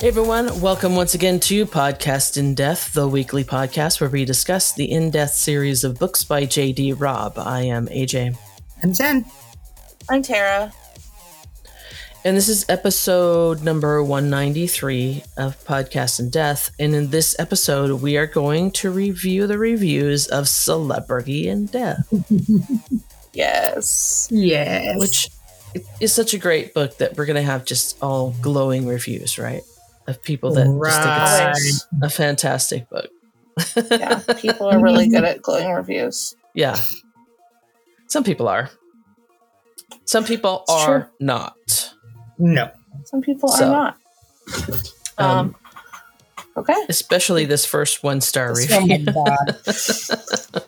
Hey everyone, welcome once again to Podcast in Death, the weekly podcast where we discuss the In Death series of books by J.D. Robb. I am AJ. I'm Jen. I'm Tara. And this is episode number 193 of Podcast in Death. And in this episode, we are going to review the reviews of Celebrity in Death, Yes. Yes. which is such a great book that we're going to have just all glowing reviews, right? Of people that just think Right. it's a fantastic book. Yeah. People are really good at glowing reviews. Yeah. Some people are. Some people It's are true. not. no. Some people So, are not. Um, Um, okay. especially this first one star Oh review. my god.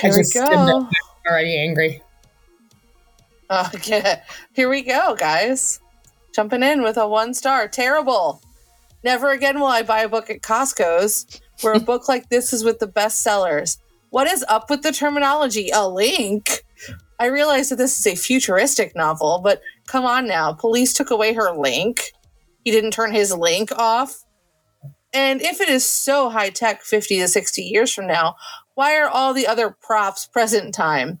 Here we just skimmed go. Already angry. Okay. Here we go, guys. Jumping in with a one star. Terrible. Never again will I buy a book at Costco's where a book like this is with the best sellers. What is up with the terminology? A link? I realize that this is a futuristic novel, but come on now. Police took away her link. He didn't turn his link off. And if it is so high tech 50 to 60 years from now, why are all the other props present time?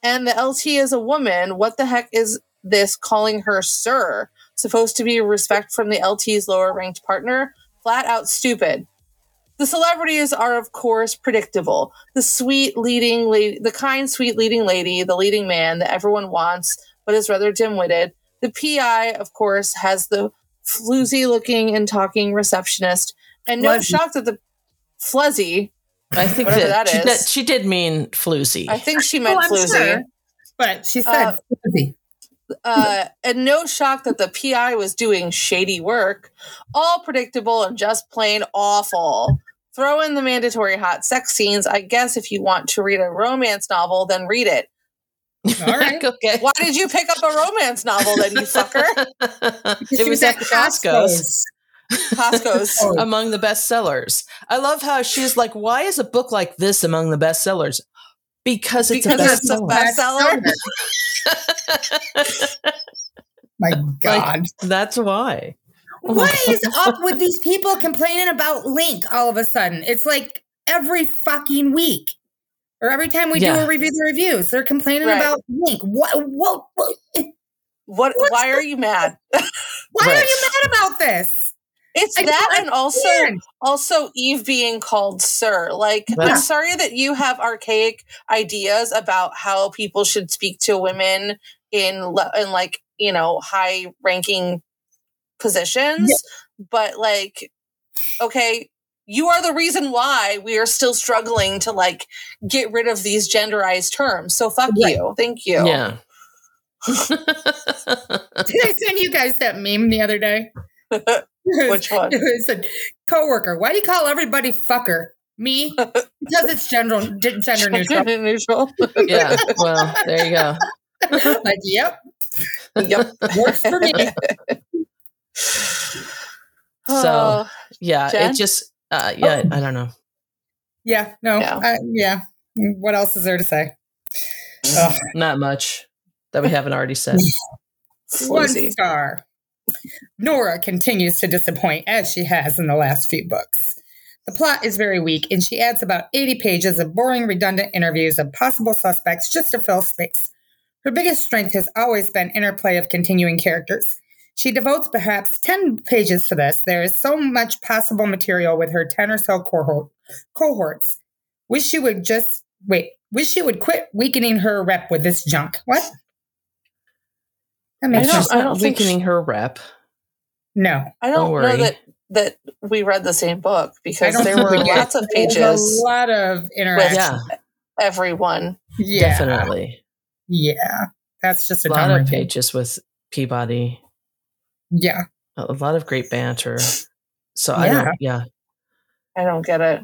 And the LT is a woman. What the heck is this calling her sir? Supposed to be respect from the LT's lower ranked partner? Flat out stupid. The celebrities are, of course, predictable. The sweet leading lady, the kind, sweet leading lady, the leading man that everyone wants, but is rather dim witted. The PI, of course, has the floozy looking and talking receptionist. And no Fluzzy. shock that the fluzzy, I think that, that she, is. that she did mean floozy. I think she meant Oh, floozy. sure. But she said Uh, fuzzy. Uh, and no shock that the PI was doing shady work. All predictable and just plain awful. Throw in the mandatory hot sex scenes. I guess if you want to read a romance novel, then read it. All right. okay. Why did you pick up a romance novel then, you fucker? it was at Costco's. Costco's. Oh, among the bestsellers. I love how she's like, why is a book like this among the bestsellers? Because it's Because a it's a bestseller. bestseller. My God. That's why. Oh what is up with these people complaining about Link all of a sudden? It's like every fucking week. Or every time we Yeah. do a review the reviews, they're complaining Right. about Link. What what, what What? Why the- are you mad? why Right. are you mad about this? It's I that, and also understand. also Eve being called sir. Like, I'm sorry that you have archaic ideas about how people should speak to women in in like you know high ranking positions, but like, okay. You are the reason why we are still struggling to like get rid of these genderized terms. So fuck Right. you. Thank you. Yeah. Did I send you guys that meme the other day? Which one? It said, coworker, why do you call everybody fucker? Me? Because it's gender, gender neutral. Gender neutral. yeah. Well, there you go. like, yep, yep. works for me. Oh, Yeah. Jen? It just, uh, yeah, I don't know. Yeah, no, Yeah. uh, yeah. What else is there to say? Ugh. Not much that we haven't already said. One star. Nora continues to disappoint as she has in the last few books. The plot is very weak, and she adds about 80 pages of boring, redundant interviews of possible suspects just to fill space. Her biggest strength has always been interplay of continuing characters. She devotes perhaps 10 pages to this. There is so much possible material with her 10 or so cohort, cohorts. Wish she would just wait. Wish she would quit weakening her rep with this junk. What? That makes I don't- no sense. I not think weakening her rep. No. I Don't don't know worry. that that we read the same book because there were we did. lots of pages. A lot of interaction. Yeah, Everyone. Yeah. definitely. Yeah. That's just A a lot of review. pages with Peabody. Yeah. A a lot of great banter. So I don't, yeah. I don't get it.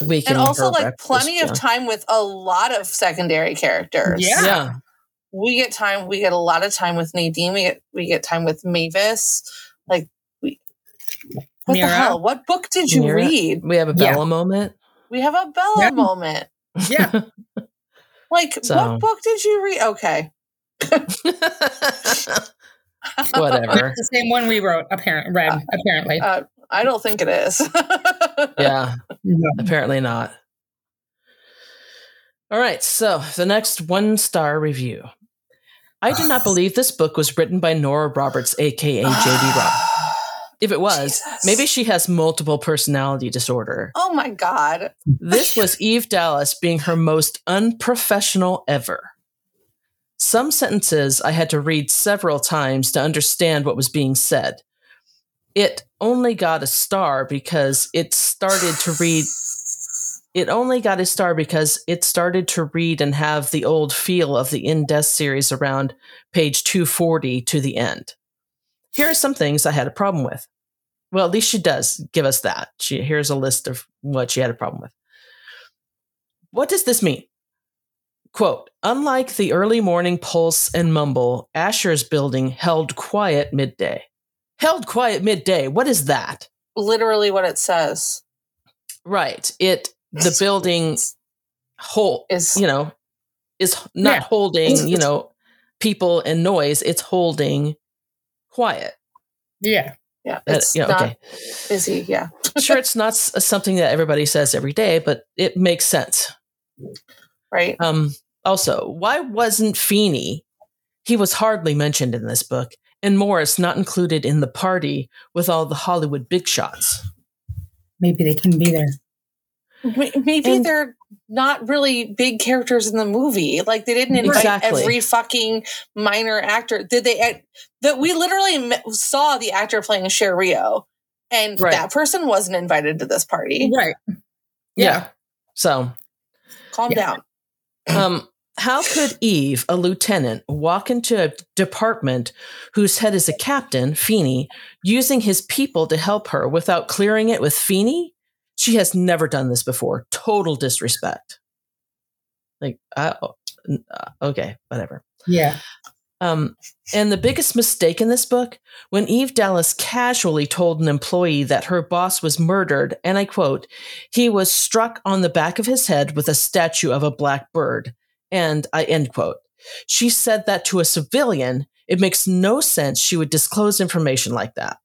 Weakening And also like plenty of junk. time with a lot of secondary characters. Yeah. Yeah. We get time we get a lot of time with Nadine. We get we get time with Mavis. Like we what Mira. the hell? What book did you Mira. read? We have a Yeah. Bella moment. We have a Bella Yeah. moment. Yeah. Like So- what book did you read? Okay. Whatever. It's the same one we wrote, apparent read, apparently. Uh, I don't think it is. yeah, No. apparently not. All right, so the next one star review. I do not believe this book was written by Nora Roberts, aka JD Roberts. If it was, Jesus. maybe she has multiple personality disorder. oh my god. This was Eve Dallas being her most unprofessional ever. Some sentences I had to read several times to understand what was being said. It only got a star because it started to read. It only got a star because it started to read and have the old feel of the In Death series around page 240 to the end. Here are some things I had a problem with. Well, at least she does give us that. She here's a list of what she had a problem with. What does this mean? Quote, unlike the early morning pulse and mumble, Asher's building held quiet midday. Held quiet midday. What is that? Literally what it says Right. It the building whole is you know is not Yeah. holding, you know, people and noise. It's holding quiet. Yeah. yeah, Uh, it's yeah, not okay. busy. Yeah. sure, it's not something that everybody says every day, but it makes sense. Right. Um, also, why wasn't Feeney? He was hardly mentioned in this book, and Morris not included in the party with all the Hollywood big shots. Maybe they couldn't be there. Maybe And- they're not really big characters in the movie. Like they didn't invite Exactly. every fucking minor actor. Did they? uh, That we literally saw the actor playing Cher Reo, and Right. that person wasn't invited to this party. Right. Yeah. So, Calm Yeah. down. um, how could Eve, a lieutenant, walk into a department whose head is a captain, Feeney, using his people to help her without clearing it with Feeney? She has never done this before. Total disrespect. Like, uh, uh, okay, whatever. Yeah. Um, and the biggest mistake in this book, when Eve Dallas casually told an employee that her boss was murdered, and I quote, he was struck on the back of his head with a statue of a black bird, and I end quote. She said that to a civilian. It makes no sense she would disclose information like that.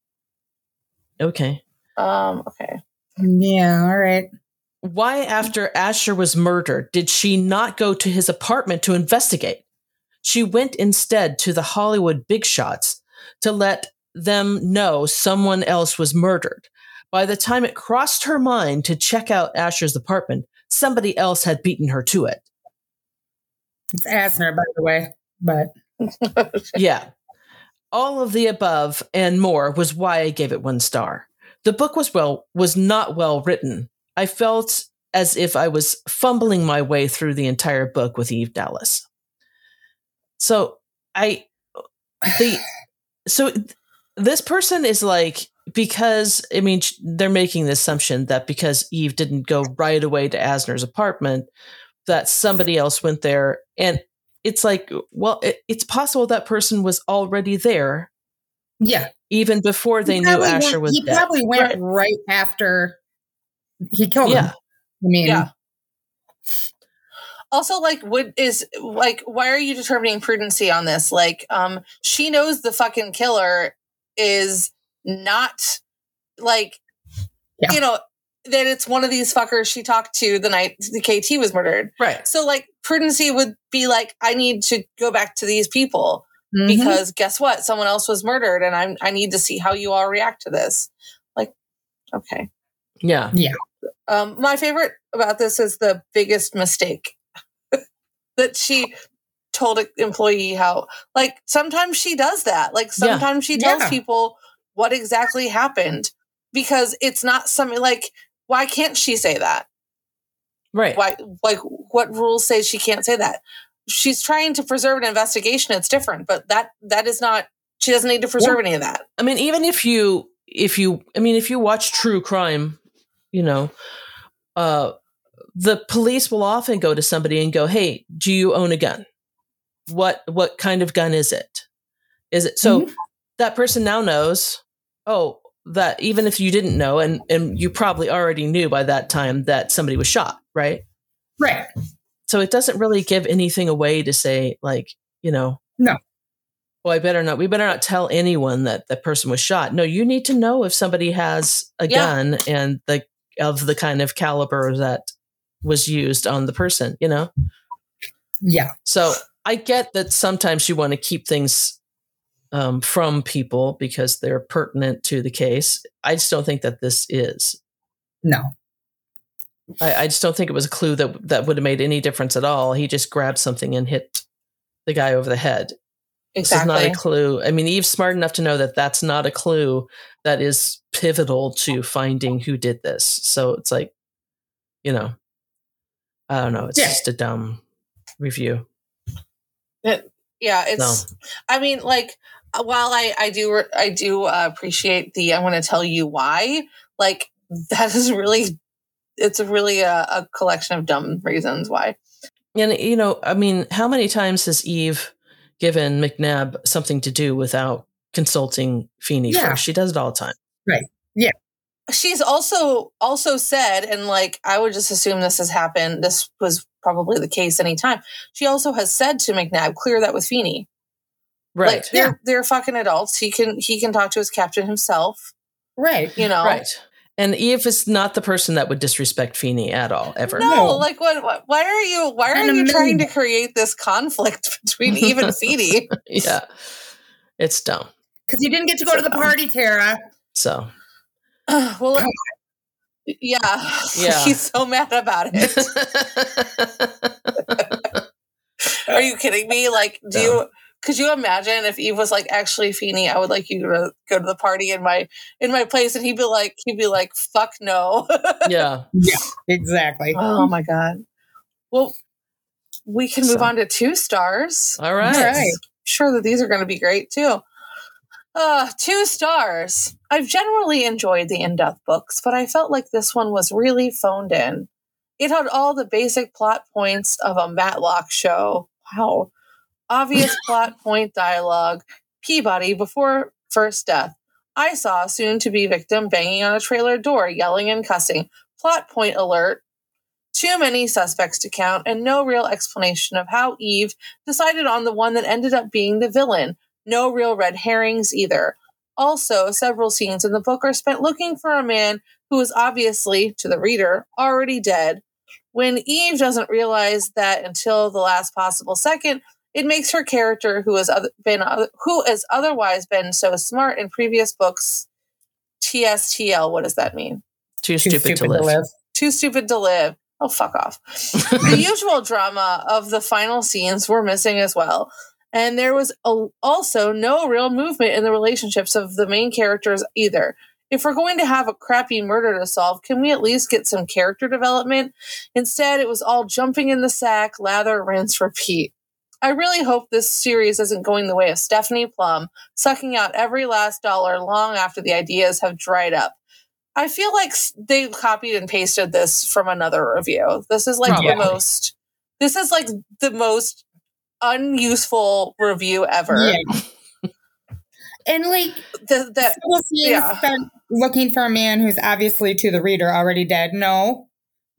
Okay. Um. Okay. Yeah. All right. Why, after Asher was murdered, did she not go to his apartment to investigate? She went instead to the Hollywood big shots to let them know someone else was murdered. By the time it crossed her mind to check out Asher's apartment, somebody else had beaten her to it. It's Asner, by the way. But Yeah. All of the above and more was why I gave it one star. The book was well was not well written. I felt as if I was fumbling my way through the entire book with Eve Dallas. So I the so th- this person is like because I mean they're making the assumption that because Eve didn't go right away to Asner's apartment that somebody else went there and it's like well it, it's possible that person was already there yeah. even before they knew Asher went- was He dead. probably went Right. right, after he killed him. Yeah. I mean, Yeah. also like what is like why are you determining prudency on this like um she knows the fucking killer is not like Yeah. you know that it's one of these fuckers she talked to the night the kt was murdered Right. so like prudency would be like i need to go back to these people mhm. because guess what someone else was murdered and i'm i need to see how you all react to this like okay Yeah. Yeah. Um, my favorite about this is the biggest mistake that she told an employee how, like, sometimes she does that. Like, Yeah. sometimes she tells Yeah. people what exactly happened because it's not something like, why can't she say that? Right. Why, like, what rules say she can't say that? She's trying to preserve an investigation. It's different, but that that is not. She doesn't need to preserve any of that. I mean, even if you, if you, I mean, if you watch true crime, you know, uh, the police will often go to somebody and go, "Hey, do you own a gun? What what kind of gun is it? Is it so that person now knows? Oh, that even if you didn't know, and and you probably already knew by that time that somebody was shot, right? right. So it doesn't really give anything away to say, like, you know, No. well, I better not. We better not tell anyone that that person was shot. No, you need to know if somebody has a Yeah. gun and the of the kind of caliber that was used on the person. You know. Yeah. So I get that sometimes you want to keep things um, from people because they're pertinent to the case. I just don't think that this is. No. I, I just don't think it was a clue that that would have made any difference at all. He just grabbed something and hit the guy over the head. This is not a clue. I mean, Eve's smart enough to know that that's not a clue that is pivotal to finding who did this. So it's like, you know, I don't know. It's Yeah. just a dumb review. yeah, it's. I mean, like, uh, while I I do I do uh, appreciate the I want to tell you why. Like that is really, it's really a, a collection of dumb reasons why. And you know, I mean, how many times has Eve given McNab something to do without consulting Feeney Yeah. first? She does it all the time. Right. Yeah. She's also also said and like i would just assume this has happened this was probably the case anytime she also has said to mcnab clear that with feeney Right. like they're they're fucking adults he can he can talk to his captain himself Right. you know Right. And Eve is not the person that would disrespect Feeney at all, ever. no, No. like what, what why are you why are And you trying to create this conflict between eve and feeney Yeah. It's dumb. Because you didn't get to go to the party, Tara. So, well Come yeah Yeah. he's so mad about it Are you kidding me? Like, do No. you could you imagine if Eve was like, actually, Feeney, I would like you to go to the party in my in my place, and he'd be like, he'd be like, fuck no. yeah. Yeah. Exactly. oh my god. Well, we can move So. on to two stars. All right. All right. Sure that these are going to be great too. Uh, two stars. I've generally enjoyed the In Death books, but I felt like this one was really phoned in. It had all the basic plot points of a Matlock show. Wow. Obvious plot point dialogue. Peabody before first death. I saw soon to be victim banging on a trailer door, yelling and cussing. Plot point alert. Too many suspects to count, and no real explanation of how Eve decided on the one that ended up being the villain. No real red herrings either. Also, several scenes in the book are spent looking for a man who is obviously, to the reader, already dead. When Eve doesn't realize that until the last possible second, it makes her character, who has other, been who has otherwise been so smart in previous books, TSTL. What does that mean? Too, stupid, to live. Too stupid to live. Oh, fuck off. the usual drama of the final scenes were missing as well. And there was a, also no real movement in the relationships of the main characters either. If we're going to have a crappy murder to solve, can we at least get some character development? Instead, it was all jumping in the sack, lather, rinse, repeat. I really hope this series isn't going the way of Stephanie Plum, sucking out every last dollar long after the ideas have dried up. I feel like they copied and pasted this from another review. This is like Probably. the most. This is like the most unuseful review ever. Yeah. And like The, that several yeah. spent looking for a man who's obviously to the reader already dead. No.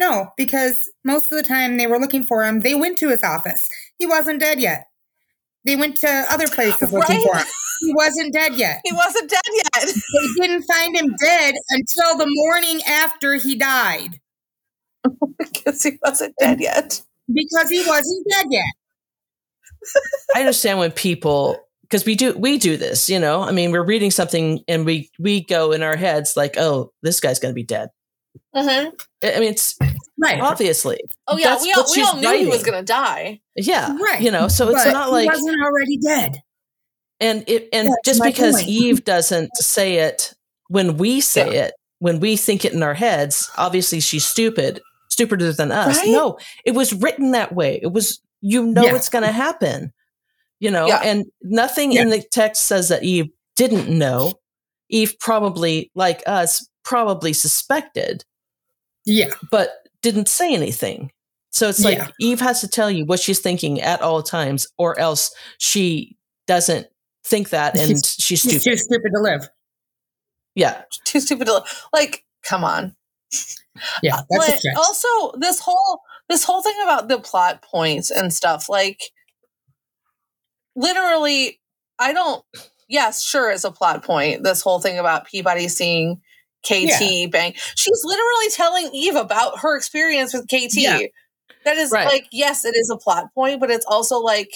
No, because most of the time they were looking for him, they went to his office. He wasn't dead yet. They went to other places looking Right? for him. He wasn't dead yet. he wasn't dead yet. They didn't find him dead until the morning after he died because he wasn't dead yet. because he wasn't dead yet. I understand when people because we do we do this, you know. I mean, we're reading something and we we go in our heads like, "Oh, this guy's going to be dead." Mm-hmm. I I mean, it's Right. obviously, Oh yeah, That's we all, we all she's knew he was going to die. yeah, Right. You know, so it's But not he like wasn't already dead. and it and That's just because point. Eve doesn't say it when we say Yeah. it, when we think it in our heads, obviously she's stupid, stupider than us. Right? No, it was written that way. It was you know Yeah. it's going to happen. You know, Yeah. and nothing in the text says that Eve didn't know. Eve probably, like us, probably suspected, Yeah. but didn't say anything. So it's like Yeah. Eve has to tell you what she's thinking at all times, or else she doesn't think that and She's- she's He's stupid. too stupid to live. Yeah. Too stupid to live. like. Come on. Yeah, uh, that's But stretch. also this whole this whole thing about the plot points and stuff like literally I don't. Yes, sure, is a plot point, this whole thing about Peabody seeing KT Yeah. bang. She's literally telling Eve about her experience with KT. Yeah. That is Right. like, yes, it is a plot point, but it's also like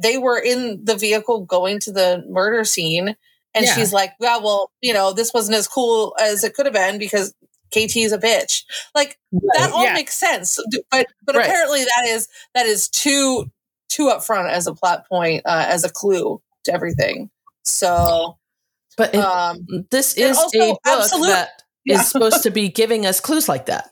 they were in the vehicle going to the murder scene, and Yeah. she's like, "Yeah, well, you know, this wasn't as cool as it could have been because KT is a bitch." Like that all makes sense, but but Right. apparently that is that is too too upfront as a plot point, uh, as a clue to everything. So, But it, um, this is also a book absolute- that is Yeah. supposed to be giving us clues like that.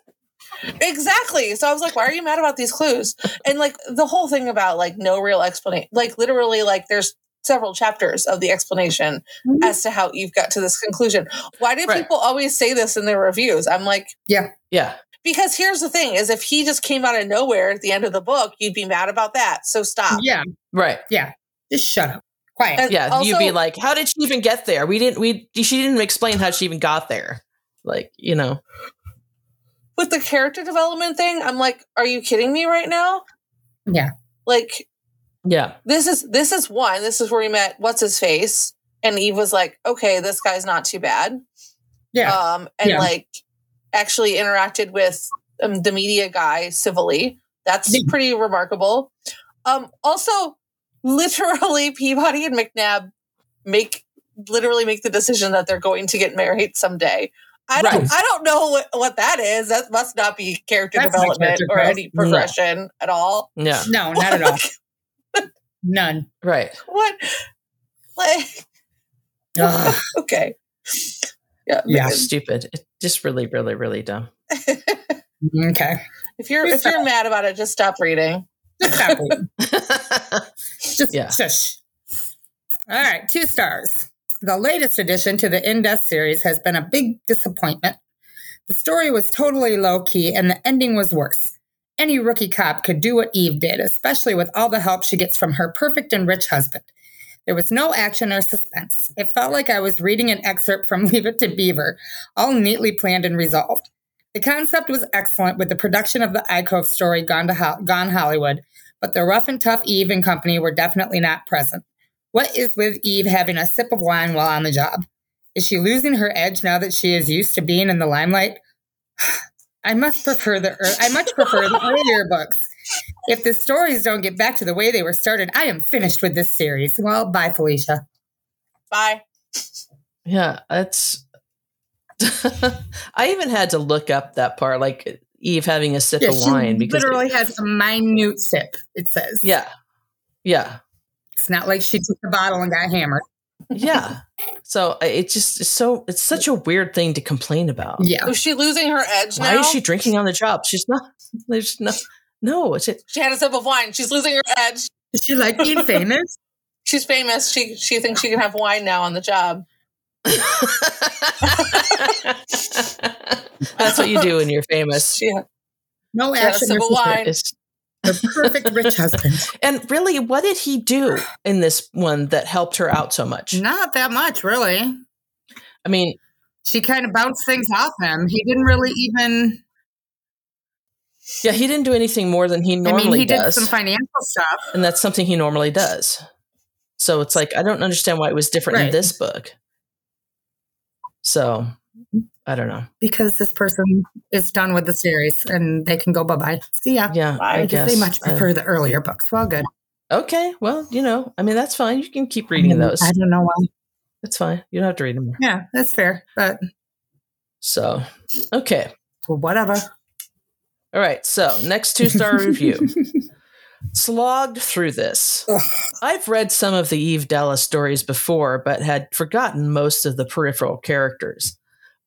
Exactly. So I was like, why are you mad about these clues? And like the whole thing about like no real explanation, like literally, like there's several chapters of the explanation Mhm. as to how Eve got to this conclusion. Why do Right. people always say this in their reviews? I'm like, Yeah. Yeah. Because here's the thing: is if he just came out of nowhere at the end of the book, you'd be mad about that. So stop. Yeah, Right. Yeah. Just shut up. Quiet. And Yeah. you'd be like, how did she even get there? We didn't, we, she didn't explain how she even got there. Like, you know, With the character development thing, I'm like, are you kidding me right now? Yeah. Like yeah. this is this is one. This is where we met. What's his face? And Eve was like, okay, this guy's not too bad. yeah. um, and Yeah. like actually interacted with um, the media guy civilly. That's Yeah. pretty remarkable. Um, also, literally, Peabody and McNab make literally make the decision that they're going to get married someday. I don't. Right. I don't know what, what that is. That must not be character That's development character or any progression at all. Yeah. no, not at all. None. Right. What? Like, Ugh. okay. Yeah. Yeah. Stupid. It's just really, really, really dumb. okay. If you're if you're mad about it, just stop reading. Just stop reading. Just Yeah. shush. All right, two stars. The latest addition to the In Death series has been a big disappointment. The story was totally low key and the ending was worse. Any rookie cop could do what Eve did, especially with all the help she gets from her perfect and rich husband. There was no action or suspense. It felt like I was reading an excerpt from Leave It to Beaver, all neatly planned and resolved. The concept was excellent with the production of the Icove story Gone to Ho- Gone Hollywood, but the rough and tough Eve and company were definitely not present. What is with Eve having a sip of wine while on the job? Is she losing her edge now that she is used to being in the limelight? I must prefer the ear- I much prefer the earlier books. If the stories don't get back to the way they were started, I am finished with this series. Well, bye, Felicia. Bye. Yeah, it's. I even had to look up that part, like Eve having a sip Yeah, of she wine, because literally has a minute sip. It says, yeah, yeah, it's not like she took the bottle and got hammered. yeah. so I- it just it's so it's such a weird thing to complain about. Yeah, Is she losing her edge Why now? is she drinking on the job? She's not. There's no. No, it's it. She had a sip of wine. She's losing her edge. is she like being famous? She's famous. She she thinks she can have wine now on the job. That's what you do when you're famous. She, No she had a action. sip of wine. It's, The perfect rich husband. and really, what did he do in this one that helped her out so much? Not that much, really. I mean, She kind of bounced things off him. He didn't really even. yeah, he didn't do anything more than he I normally mean, he did does, some financial stuff. and that's something he normally does. So it's like I don't understand why it was different in this book. So I don't know. because this person is done with the series and they can go bye bye. See ya. Yeah, I I guess they much I- prefer the earlier books. Well, good. okay, well, you know, I mean, that's fine. You can keep reading mm, those. I don't know why. That's fine. You don't have to read them. Yeah, that's fair. But So, okay. well, whatever. All right. So, next two star review. Slogged through this. Ugh. I've read some of the Eve Dallas stories before, but had forgotten most of the peripheral characters.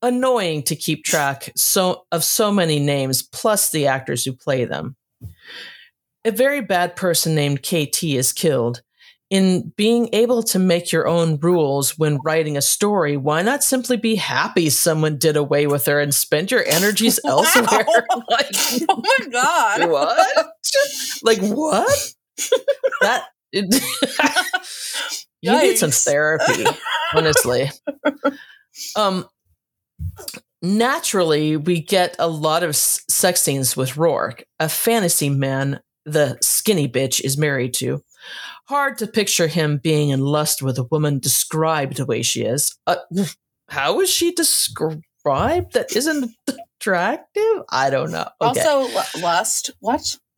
Annoying to keep track so of so many names plus the actors who play them. A very bad person named KT is killed. In being able to make your own rules when writing a story, why not simply be happy someone did away with her and spend your energies Wow. elsewhere? like, Oh my god! what? like what? that you need some therapy, honestly. Um naturally we get a lot of s- sex scenes with Roarke, a fantasy man the skinny bitch is married to. Hard to picture him being in lust with a woman described the way she is. Uh, how is she described that isn't attractive? I don't know. Okay. Also, lu- lust. What?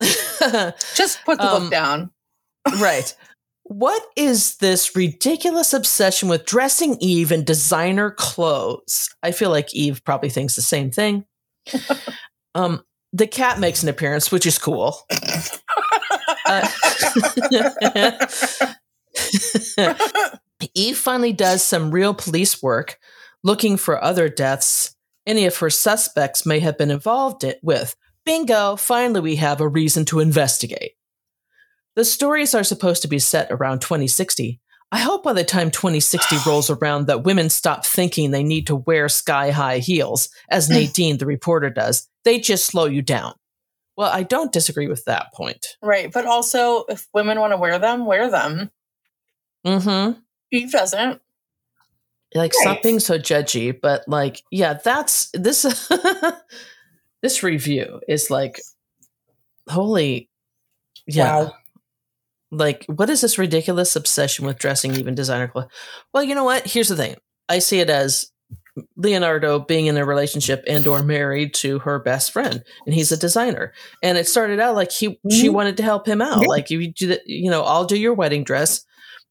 Just put the Um, book down. right. What is this ridiculous obsession with dressing Eve in designer clothes? I feel like Eve probably thinks the same thing. um, the cat makes an appearance, which is cool. Uh, Eve finally does some real police work looking for other deaths any of her suspects may have been involved it with. Bingo, finally we have a reason to investigate. The stories are supposed to be set around 2060. I hope by the time 2060 rolls around that women stop thinking they need to wear sky high heels, as Nadine, the reporter, does. They just slow you down. Well, I don't disagree with that point. right. But also, if women want to wear them, wear them. Mm-hmm. Eve doesn't. Like, stop being so judgy. But like, yeah, that's this. this review is like, holy, yeah. Wow. Like, what is this ridiculous obsession with dressing even designer clothes? Well, you know what? Here's the thing. I see it as Leonardo being in a relationship and or married to her best friend, and he's a designer. And it started out like he she Mhm. wanted to help him out. Yeah. Like, you do the, you know, I'll do your wedding dress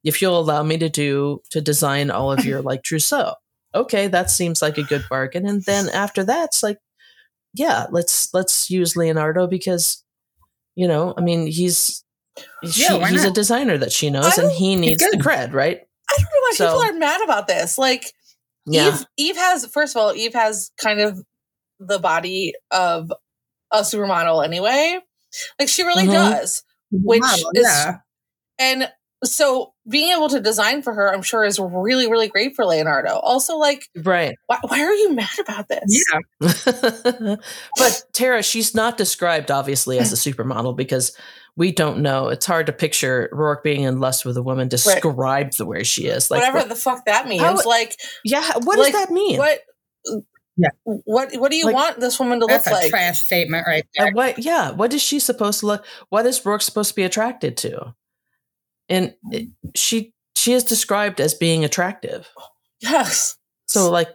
if you'll allow me to do to design all of your like trousseau. Okay, that seems like a good bargain. And then after that, it's like, yeah, let's let's use Leonardo because, you know, I mean, he's she, Yeah, he's a designer that she knows, and he needs the cred, right? I don't know why So- people are mad about this. Like, Yeah, Eve, Eve has, first of all, Eve has kind of the body of a supermodel anyway. Like, she really Mhm. does. Which Model, is- yeah. And so being able to design for her, I'm sure, is really, really great for Leonardo. Also, like, right. why, why are you mad about this? Yeah. but Tara, she's not described obviously as a supermodel because we don't know. It's hard to picture Roarke being in lust with a woman described the way she is. Like, Whatever what- the fuck that means. How- like, yeah, what like, does that mean? what? Yeah. What What do you Like- want this woman to That's look a like? trash statement right there. And what? Yeah, what is she supposed to look? What is Roarke supposed to be attracted to? And it- she she is described as being attractive. Yes, So like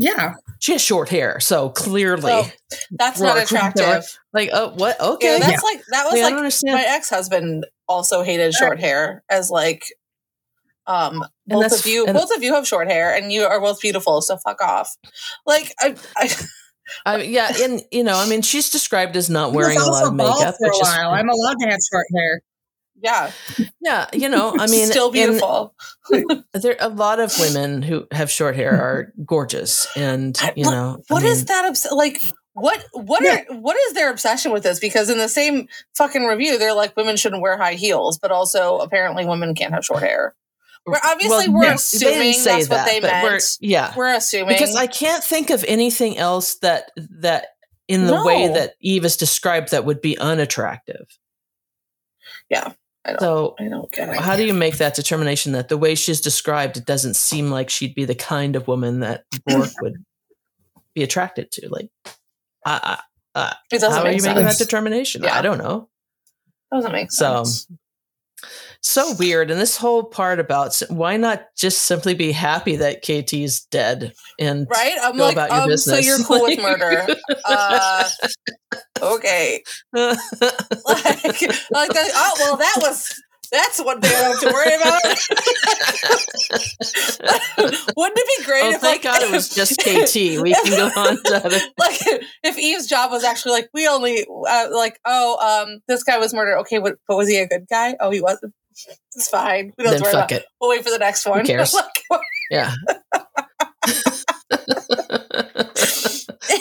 yeah. she has short hair, so clearly, Oh, that's not attractive. like oh what? Okay, Yeah, yeah, that's like that was I like my ex husband also hated short hair as like um both of you and- both of you have short hair and you are both beautiful so fuck off like i, I I, yeah, and you know, I mean, she's described as not wearing a lot of bald makeup, for a which is while. I'm allowed to have short hair. Yeah. Yeah, you know, I mean, still beautiful. There are a lot of women who have short hair are gorgeous, and you what- know, What I is that obs- like what what Yeah. are what is their obsession with this? Because in the same fucking review they're like women shouldn't wear high heels but also apparently women can't have short hair. We're obviously we're yeah, they assuming that's what they but we're- meant. yeah, we're assuming. Because I can't think of anything else that that in the way that Eve is described that would be unattractive. Yeah, I don't- So I don't get it how do you make that determination that the way she's described, it doesn't seem like she'd be the kind of woman that Roarke would be attracted to? Like, I, I, it doesn't how are you sense. making that determination? Yeah. I don't know. That doesn't make sense So weird. And this whole part about why not just simply be happy that KT's dead and right i'm go like about your um so you're cool with murder uh okay like, like that, oh well that was that's one thing I don't have to worry about. Wouldn't it be great oh, if thank like God it was just KT. We can go on to other. like if Eve's job was actually like we only uh, like oh um this guy was murdered okay but, but was he a good guy oh he wasn't it's fine we don't Then have to worry fuck about it. we'll wait for the next one cares? Yeah.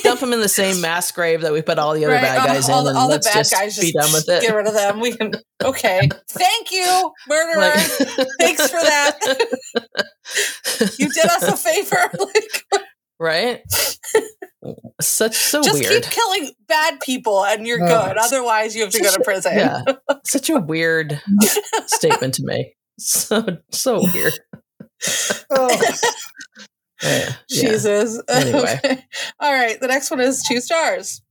Dump them in the same mass grave that we put all the other Right, bad guys all in, and all let's bad just guys be just done with it. get rid of them we can okay thank you murderer Like- thanks for that you did us a favor like right? Such so weird just weird. keep killing bad people and you're Oh. good otherwise you have to go to prison Yeah, such a weird statement to make. So so weird. Oh, yeah. Jesus. Anyway. Okay. All right. The next one is two stars.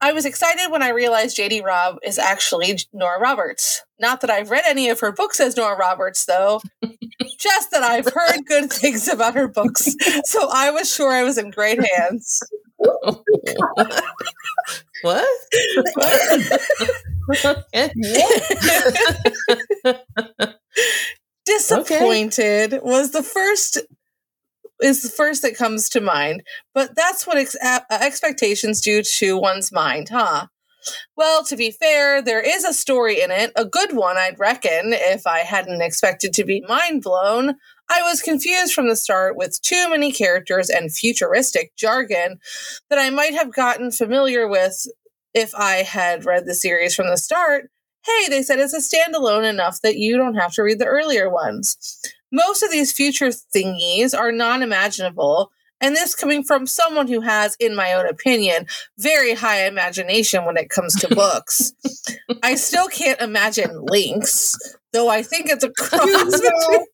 I was excited when I realized JD Robb is actually Nora Roberts. Not that I've read any of her books as Nora Roberts, though, just that I've heard good things about her books. So I was sure I was in great hands. what? Okay. Disappointed was the first is the first that comes to mind, but that's what ex- uh, expectations do to one's mind, huh? Well, to be fair, there is a story in it, a good one, I'd reckon, if I hadn't expected to be mind blown. I was confused from the start with too many characters and futuristic jargon that I might have gotten familiar with if I had read the series from the start. Hey, they said it's a standalone enough that you don't have to read the earlier ones. Most of these future thingies are non imaginable, and this coming from someone who has, in my own opinion, very high imagination when it comes to books. I still can't imagine links, though I think it's a cross between,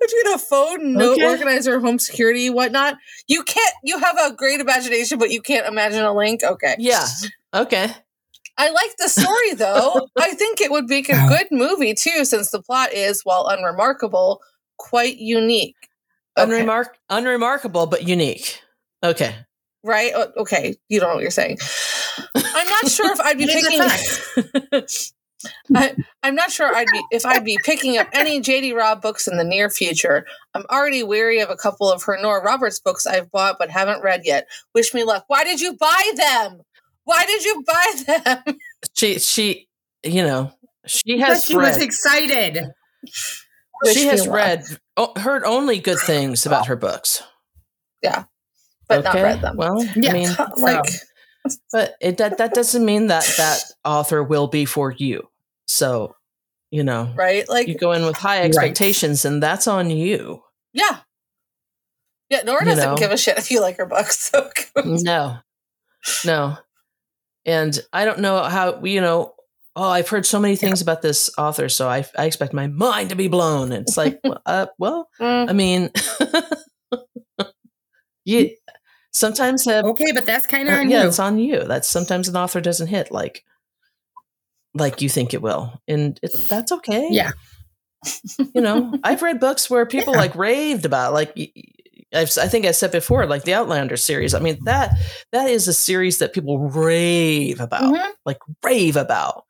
between a phone, note Okay. organizer, home security, whatnot. You can't. You have a great imagination, but you can't imagine a link. Okay. Yeah. Okay. I like the story though. I think it would make a good movie too, since the plot is, while unremarkable, quite unique. Okay. Unremark- unremarkable, but unique. Okay. right? Okay, you don't know what you're saying. I'm not sure if I'd be picking. I, I'm not sure I'd be if I'd be picking up any JD Robb books in the near future. I'm already weary of a couple of her Nora Roberts books I've bought but haven't read yet. Wish me luck. Why did you buy them? Why did you buy them? She she you know, she Because has she read was excited. Wish she has read o- heard only good things about her books. Yeah, but not read them. Well, Yeah. I mean, like but it that that doesn't mean that that author will be for you. So, you know, right? Like you go in with high expectations and that's on you. yeah. Yeah, Nora doesn't know. give a shit if you like her books. So No. No. And I don't know how you know, oh, I've heard so many things about this author, so I I expect my mind to be blown. It's like, well, uh, well, Mm, I mean, you sometimes have Okay, but that's kind of Uh, on yeah, you. it's on you. That's sometimes an author doesn't hit like like you think it will, and it, that's okay. Yeah. you know, I've read books where people Yeah. like raved about, like I've, I think I said before, like the Outlander series. I mean that that is a series that people rave about, mhm. like rave about.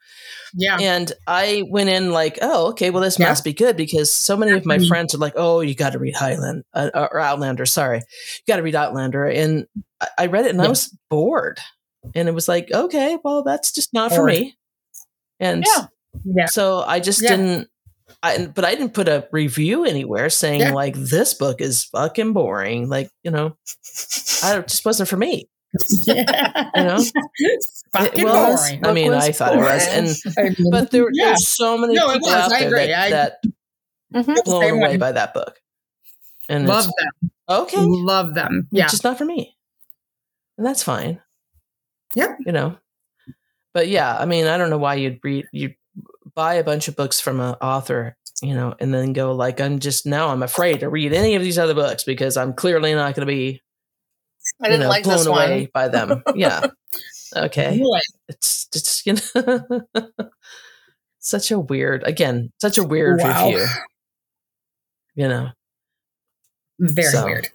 Yeah. And I went in like, oh, okay, well, this Yeah. must be good because so many of my Mhm. friends are like, oh, you got to read Highland uh, or Outlander. Sorry, you got to read Outlander. And I, read it and I was bored. And it was like, okay, well, that's just not for me. And Yeah. Yeah. so I just Yeah. didn't. I, but I didn't put a review anywhere saying Yeah. like this book is fucking boring. Like you know, I it just wasn't for me. Yeah. You know? Fucking It was. boring. I mean, was I thought it was, and but there, yeah. there's so many No, people was. out I there agree. that, I- that Mhm. blown away way. by that book. And love them. okay, Love them. Yeah. it's just not for me. And that's fine. Yeah, You know. But yeah, I mean, I don't know why you'd read you buy a bunch of books from an author, you know, and then go like, I'm just now I'm afraid to read any of these other books because I'm clearly not going to be I didn't know, like blown this away one. by them. Yeah. Okay. Really? It's it's you know such a weird again, such a weird Wow. review. You know. Very So, weird.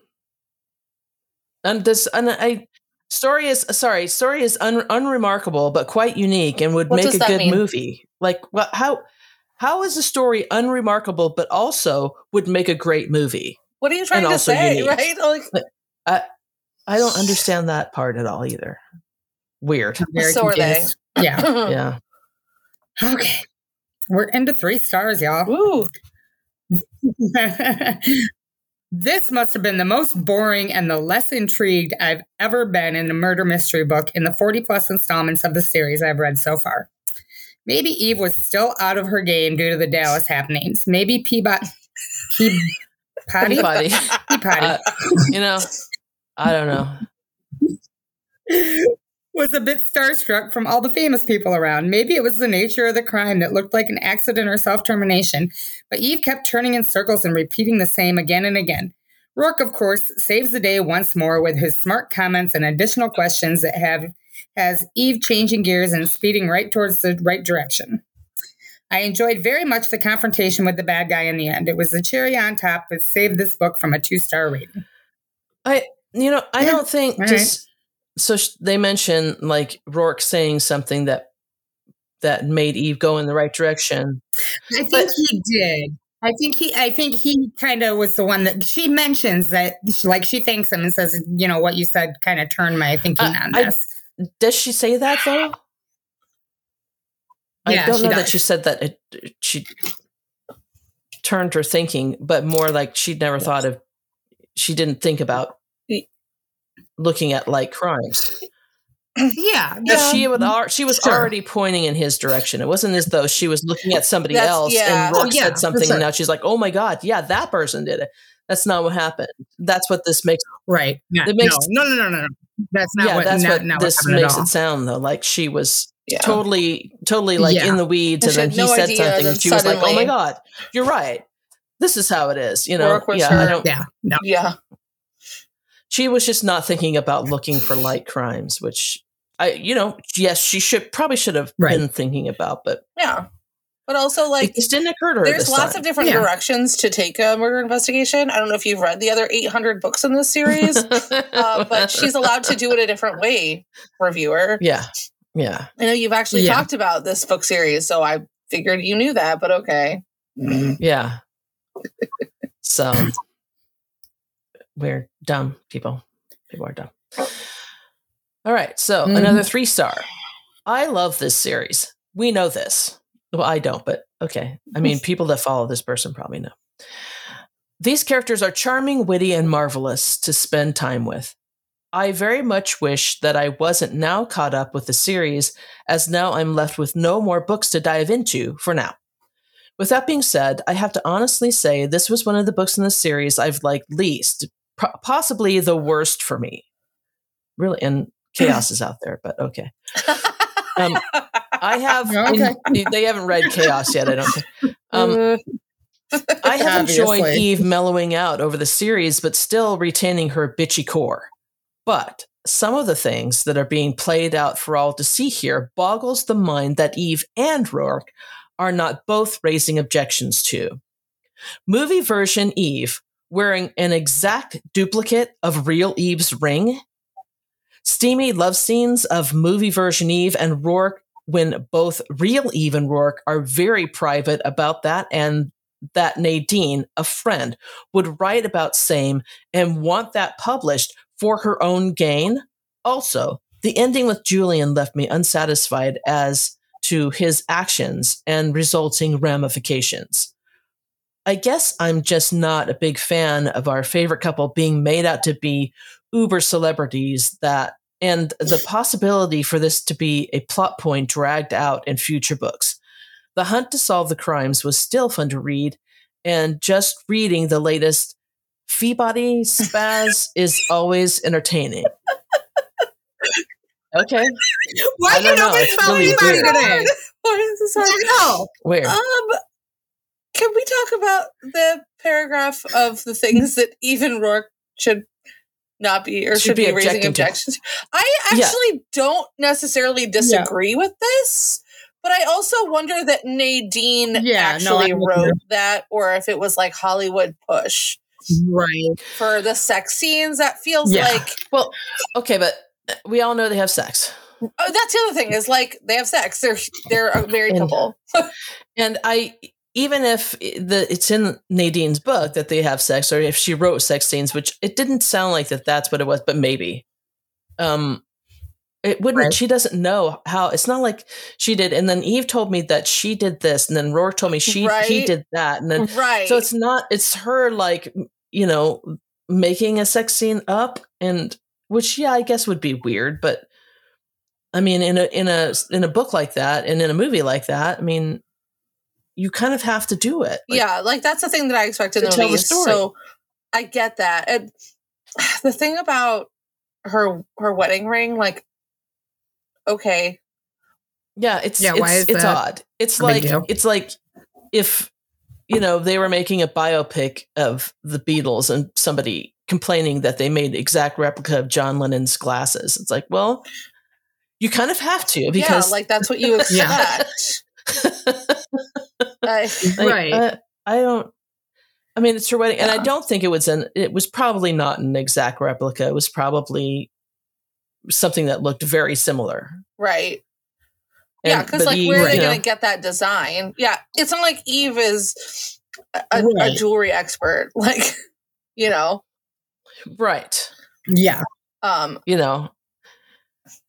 And this and I story is sorry, story is un, unremarkable but quite unique and would What make a good mean? movie. Like what how how is the story unremarkable but also would make a great movie? What are you trying to say? unique. Right? Like, I don't understand that part at all either. Weird. Very So are they. Yeah. Yeah. Okay. We're into three stars, y'all. Woo. this must have been the most boring and the less intrigued I've ever been in a murder mystery book in the 40 plus installments of the series I've read so far. Maybe Eve was still out of her game due to the Dallas happenings. Maybe Peabody. Peabody? Anybody. Peabody. Uh, you know, I don't know. was a bit starstruck from all the famous people around. Maybe it was the nature of the crime that looked like an accident or self termination, but Eve kept turning in circles and repeating the same again and again. Roarke, of course, saves the day once more with his smart comments and additional questions that have has Eve changing gears and speeding right towards the right direction. I enjoyed very much the confrontation with the bad guy in the end. It was the cherry on top that saved this book from a two star rating. I, you know, I Yeah, don't think all just so sh- they mention like Roarke saying something that that made Eve go in the right direction. I think But- he did. I think he. I think he kind of was the one that she mentions that, she, like, she thanks him and says, "You know what you said, kind of turned my thinking Uh, on I- Does she say that though? I Yeah, don't she know that she said that it, she turned her thinking, but more like she'd never thought of. She didn't think about looking at like crimes. yeah, But She would. Mm-hmm. al- She was Sure. already pointing in his direction. It wasn't as though she was looking at somebody That's- else yeah. and Roarke Oh, yeah, said something, sure. and now she's like, "Oh my god, yeah, that person did it." That's not what happened. That's what this makes. right. Yeah, It makes- no, no, no, no, no. That's not yeah, what. that's not, what not this happened at makes it sound though. Like she was Yeah. totally, totally like Yeah. in the weeds, And and then he no said idea, something, and she was like, "Oh my god, you're right. This is how it is." You know, yeah. her- I don't, Yeah, no. Yeah. She was just not thinking about looking for light crimes, which I, you know, yes, she should probably should have Right. been thinking about, but Yeah. But also, like, it just didn't occur to her. there's lots time. of different Yeah. directions to take a murder investigation. I don't know if you've read the other 800 books in this series, uh, but she's allowed to do it a different way, reviewer. yeah, yeah. I know you've actually Yeah. talked about this book series, so I figured you knew that, but okay. Yeah. So we're dumb people. People are dumb. All right. So Mhm. another three star. I love this series. We know this. Well, I don't, but okay. I mean, people that follow this person probably know. These characters are charming, witty, and marvelous to spend time with. I very much wish that I wasn't now caught up with the series, as now I'm left with no more books to dive into for now. With that being said, I have to honestly say this was one of the books in the series I've liked least, po- possibly the worst for me. Really, and chaos is out there, but okay. Um, I have. Okay. they haven't read chaos yet. I don't think. Um, Uh, I have enjoyed Eve mellowing out over the series, but still retaining her bitchy core. But some of the things that are being played out for all to see here boggles the mind that Eve and Roarke are not both raising objections to. Movie version Eve wearing an exact duplicate of real Eve's ring. Steamy love scenes of movie version Eve and Roarke when both real Eve and Roarke are very private about that and that Nadine, a friend, would write about same and want that published for her own gain. Also, the ending with Julian left me unsatisfied as to his actions and resulting ramifications. I guess I'm just not a big fan of our favorite couple being made out to be uber celebrities that and the possibility for this to be a plot point dragged out in future books. The hunt to solve the crimes was still fun to read, and just reading the latest Feebody Spaz is always entertaining. Okay, Why I you don't know, nobody it's really anybody weird. today? Why is this hard? I where? Um, can we talk about the paragraph of the things that even Roarke should not be or Should should, be be, raising objections? I Yeah. actually don't necessarily disagree with this, but I also wonder that Nadine Yeah, actually would wrote that, or if it was like Hollywood push. Right. for the sex scenes. That feels Yeah. like Okay, but uh, we all know they have sex. oh, that's the other thing is like they have sex. They're they're a married And- couple. And I, even if the it's in Nadine's book that they have sex, or if she wrote sex scenes, which it didn't sound like that that's what it was, but maybe. Um, it wouldn't. Right. She doesn't know how. It's not like she did. And then Eve told me that she did this, and then Roarke told me she he did that, and then right. so it's not. It's her like you know making a sex scene up, and which yeah, I guess would be weird, but. I mean, in a in a in a book like that, and in a movie like that, I mean, you kind of have to do it. Like, yeah, like that's the thing that I expect in to the tell the story. So I get that. And the thing about her her wedding ring, like, okay, Yeah, it's Yeah, it's, why is it's odd. It's like deal? it's like if you know they were making a biopic of the Beatles and somebody complaining that they made the exact replica of John Lennon's glasses. It's like, well, you kind of have to because yeah, like that's what you expect. I- like, Right. uh, I don't. I mean, it's her wedding, and I don't think it was an. It was probably not an exact replica. It was probably something that looked very similar. right. yeah, because like the- where are they you gonna get that design? Yeah, it's not like Eve is a, a jewelry expert. Like, you know, right? Yeah. um, You know,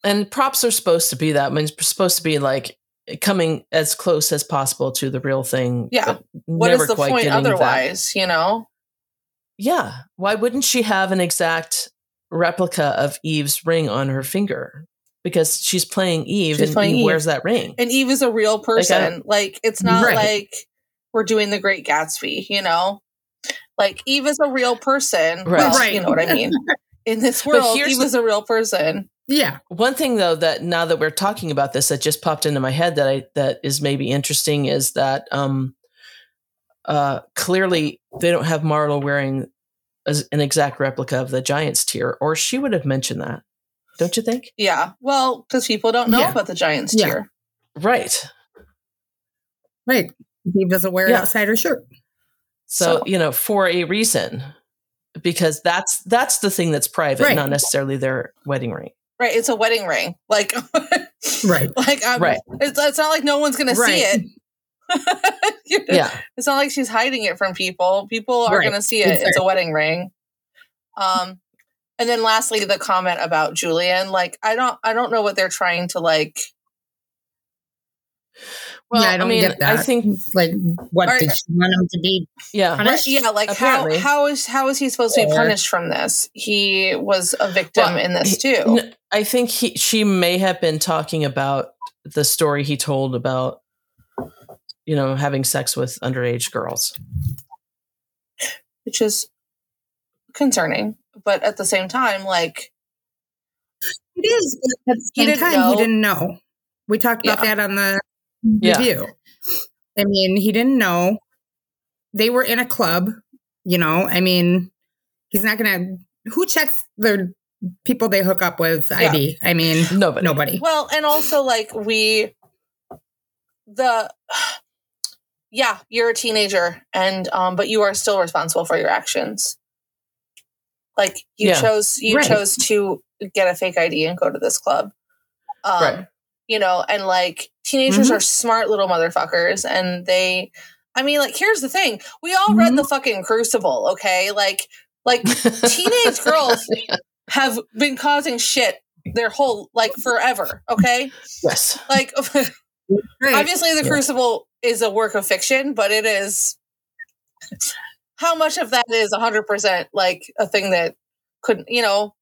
and props are supposed to be that. I mean, it's supposed to be like coming as close as possible to the real thing. Yeah. what is the point getting that. otherwise? You know, Yeah. Why wouldn't she have an exact replica of Eve's ring on her finger? Because she's playing Eve She's and playing Eve, Eve. wears that ring. and Eve is a real person. Like, it's not Right. like we're doing the Great Gatsby. You know, like Eve is a real person. Right. Well, Right. You know what I mean? In this world, Eve is a real person. Yeah. One thing though that now that we're talking about this that just popped into my head that I that is maybe interesting is that um uh clearly they don't have Marlo wearing as an exact replica of the Giant's Tear or she would have mentioned that. Don't you think? Yeah. Well, because people don't know Yeah. about the Giants Yeah. tier. Right. Right. He doesn't wear Yeah. it outside her shirt. So, So- you know, for a reason. Because that's that's the thing that's private, Right. not necessarily their wedding ring. Right. It's a wedding ring. Like, Right. like um, Right. It's, it's not like no one's gonna see it. You know? Yeah. It's not like she's hiding it from people. People are Right. gonna see it. It's a wedding ring. Um, and then lastly, the comment about Julian. Like, I don't, I don't know what they're trying to like. Well, yeah, I don't mean, get that. I think like, what Are- did she want him to be? yeah. Punished? Yeah, like Apparently. how how is how is he supposed to be punished from this? He was a victim Well, in this he- too. N- I think he she may have been talking about the story he told about you know having sex with underage girls. which is concerning. But at the same time, like, It is. But at the same didn't time, know. he didn't know. We talked about Yeah. that on the Yeah. review. I mean, he didn't know. They were in a club, you know. I mean, he's not going to. Who checks the people they hook up with ID? I mean, Nobody. nobody. well, and also like we, the, yeah, you're a teenager, and um, but you are still responsible for your actions. Like you Yeah. chose, you Right. chose to get a fake ID and go to this club. Um, Right. You know, and like teenagers Mhm. are smart little motherfuckers, and they. I mean, like, here's the thing: we all read the fucking Crucible, okay? Like, like teenage girls have been causing shit their whole like forever okay yes. like obviously the Yeah. crucible is a work of fiction but it is how much of that is 100% like a thing that couldn't you know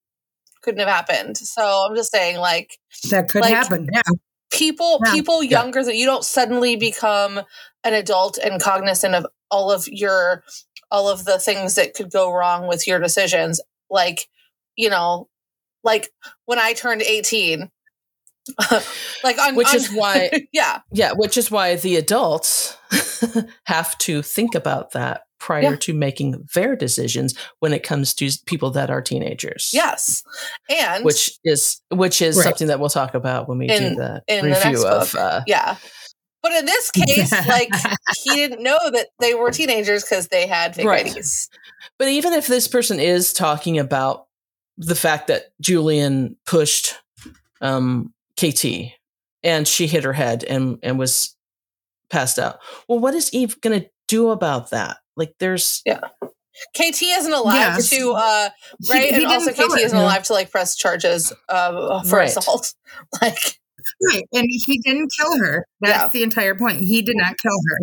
couldn't have happened so i'm just saying like that could like- happen. Yeah. People Yeah. people younger that you don't suddenly become an adult and cognizant of all of your all of the things that could go wrong with your decisions. Like you know like when i turned 18 like on Which on- is why yeah. Yeah, which is why the adults have to think about that prior Yeah. to making their decisions when it comes to people that are teenagers. yes and Which is which is Right. something that we'll talk about when we In- do the in the next review of uh, yeah but in this case like he didn't know that they were teenagers because they had fake Right. IDs. But even if this person is talking about the fact that Julian pushed um, KT and she hit her head and, and was passed out, well, what is Eve going to do about that? Like, there's yeah. KT isn't alive Yes. to uh right, he and also KT it. isn't alive to like press charges uh, for Right. assault. Like, Right. And he didn't kill her. That's Yeah. the entire point. He did not kill her.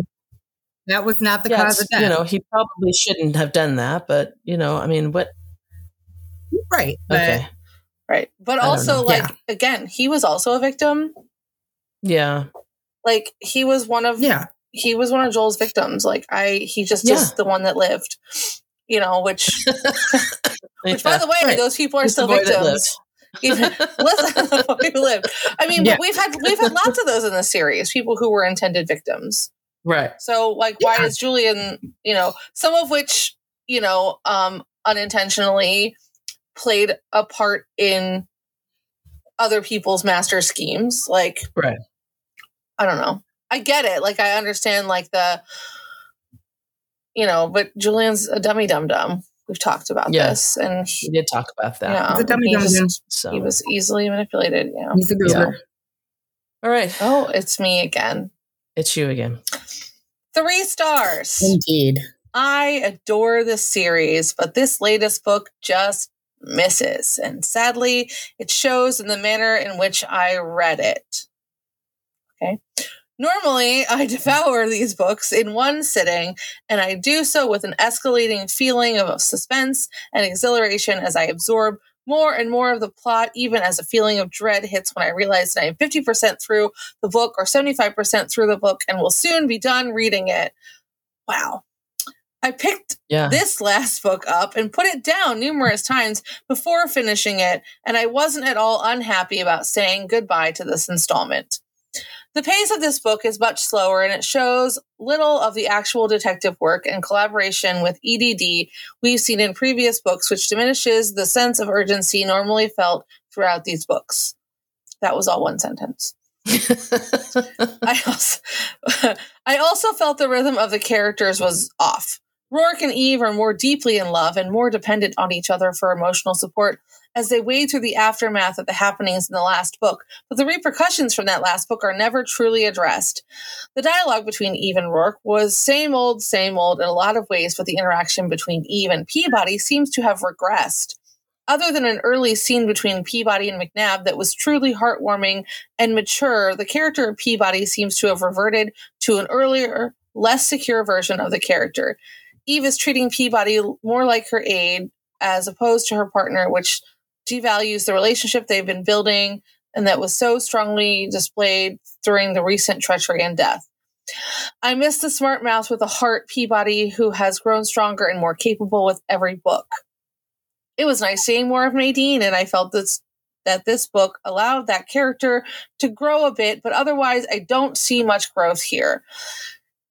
That was not the yeah, cause it's- of death. you know, he probably shouldn't have done that, but you know, I mean, what? right. But Okay, right, but I also like Yeah. again, he was also a victim. yeah, Like he was one of yeah. He was one of Joel's victims. Like I, he just is the one that lived. You know, which which by the way, Right. those people are still victims. Even listen the boy who lived. I mean, Yeah. but we've had we've had lots of those in the series. People who were intended victims. right, So like why is Julian, you know, some of which, you know, um unintentionally played a part in other people's master schemes. Like, Right. I don't know. I get it. Like, I understand, like, the, you know, but Julian's a dummy dum dum. We've talked about Yeah. this. And, We did talk about that. yeah, He's a dummy he, dum dum. So he was easily manipulated. Yeah. He's a goober. all right. Oh, it's me again. It's you again. Three stars. Indeed. I adore this series, but this latest book just misses. And sadly, it shows in the manner in which I read it. Okay. Normally, I devour these books in one sitting, and I do so with an escalating feeling of suspense and exhilaration as I absorb more and more of the plot, even as a feeling of dread hits when I realize that I am 50% through the book or 75% through the book and will soon be done reading it. Wow. I picked Yeah. this last book up and put it down numerous times before finishing it, and I wasn't at all unhappy about saying goodbye to this installment. The pace of this book is much slower and it shows little of the actual detective work and collaboration with EDD we've seen in previous books, which diminishes the sense of urgency normally felt throughout these books. That was all one sentence. I also, I also felt the rhythm of the characters was off. Roarke and Eve are more deeply in love and more dependent on each other for emotional support as they wade through the aftermath of the happenings in the last book, but the repercussions from that last book are never truly addressed. The dialogue between Eve and Roarke was same old, same old in a lot of ways, but the interaction between Eve and Peabody seems to have regressed. Other than an early scene between Peabody and McNab that was truly heartwarming and mature, the character of Peabody seems to have reverted to an earlier, less secure version of the character. Eve is treating Peabody more like her aide as opposed to her partner, which devalues the relationship they've been building and that was so strongly displayed during the recent treachery and death. I miss the smart mouth with a heart Peabody who has grown stronger and more capable with every book. It was nice seeing more of Nadine, and I felt this that this book allowed that character to grow a bit, but otherwise I don't see much growth here.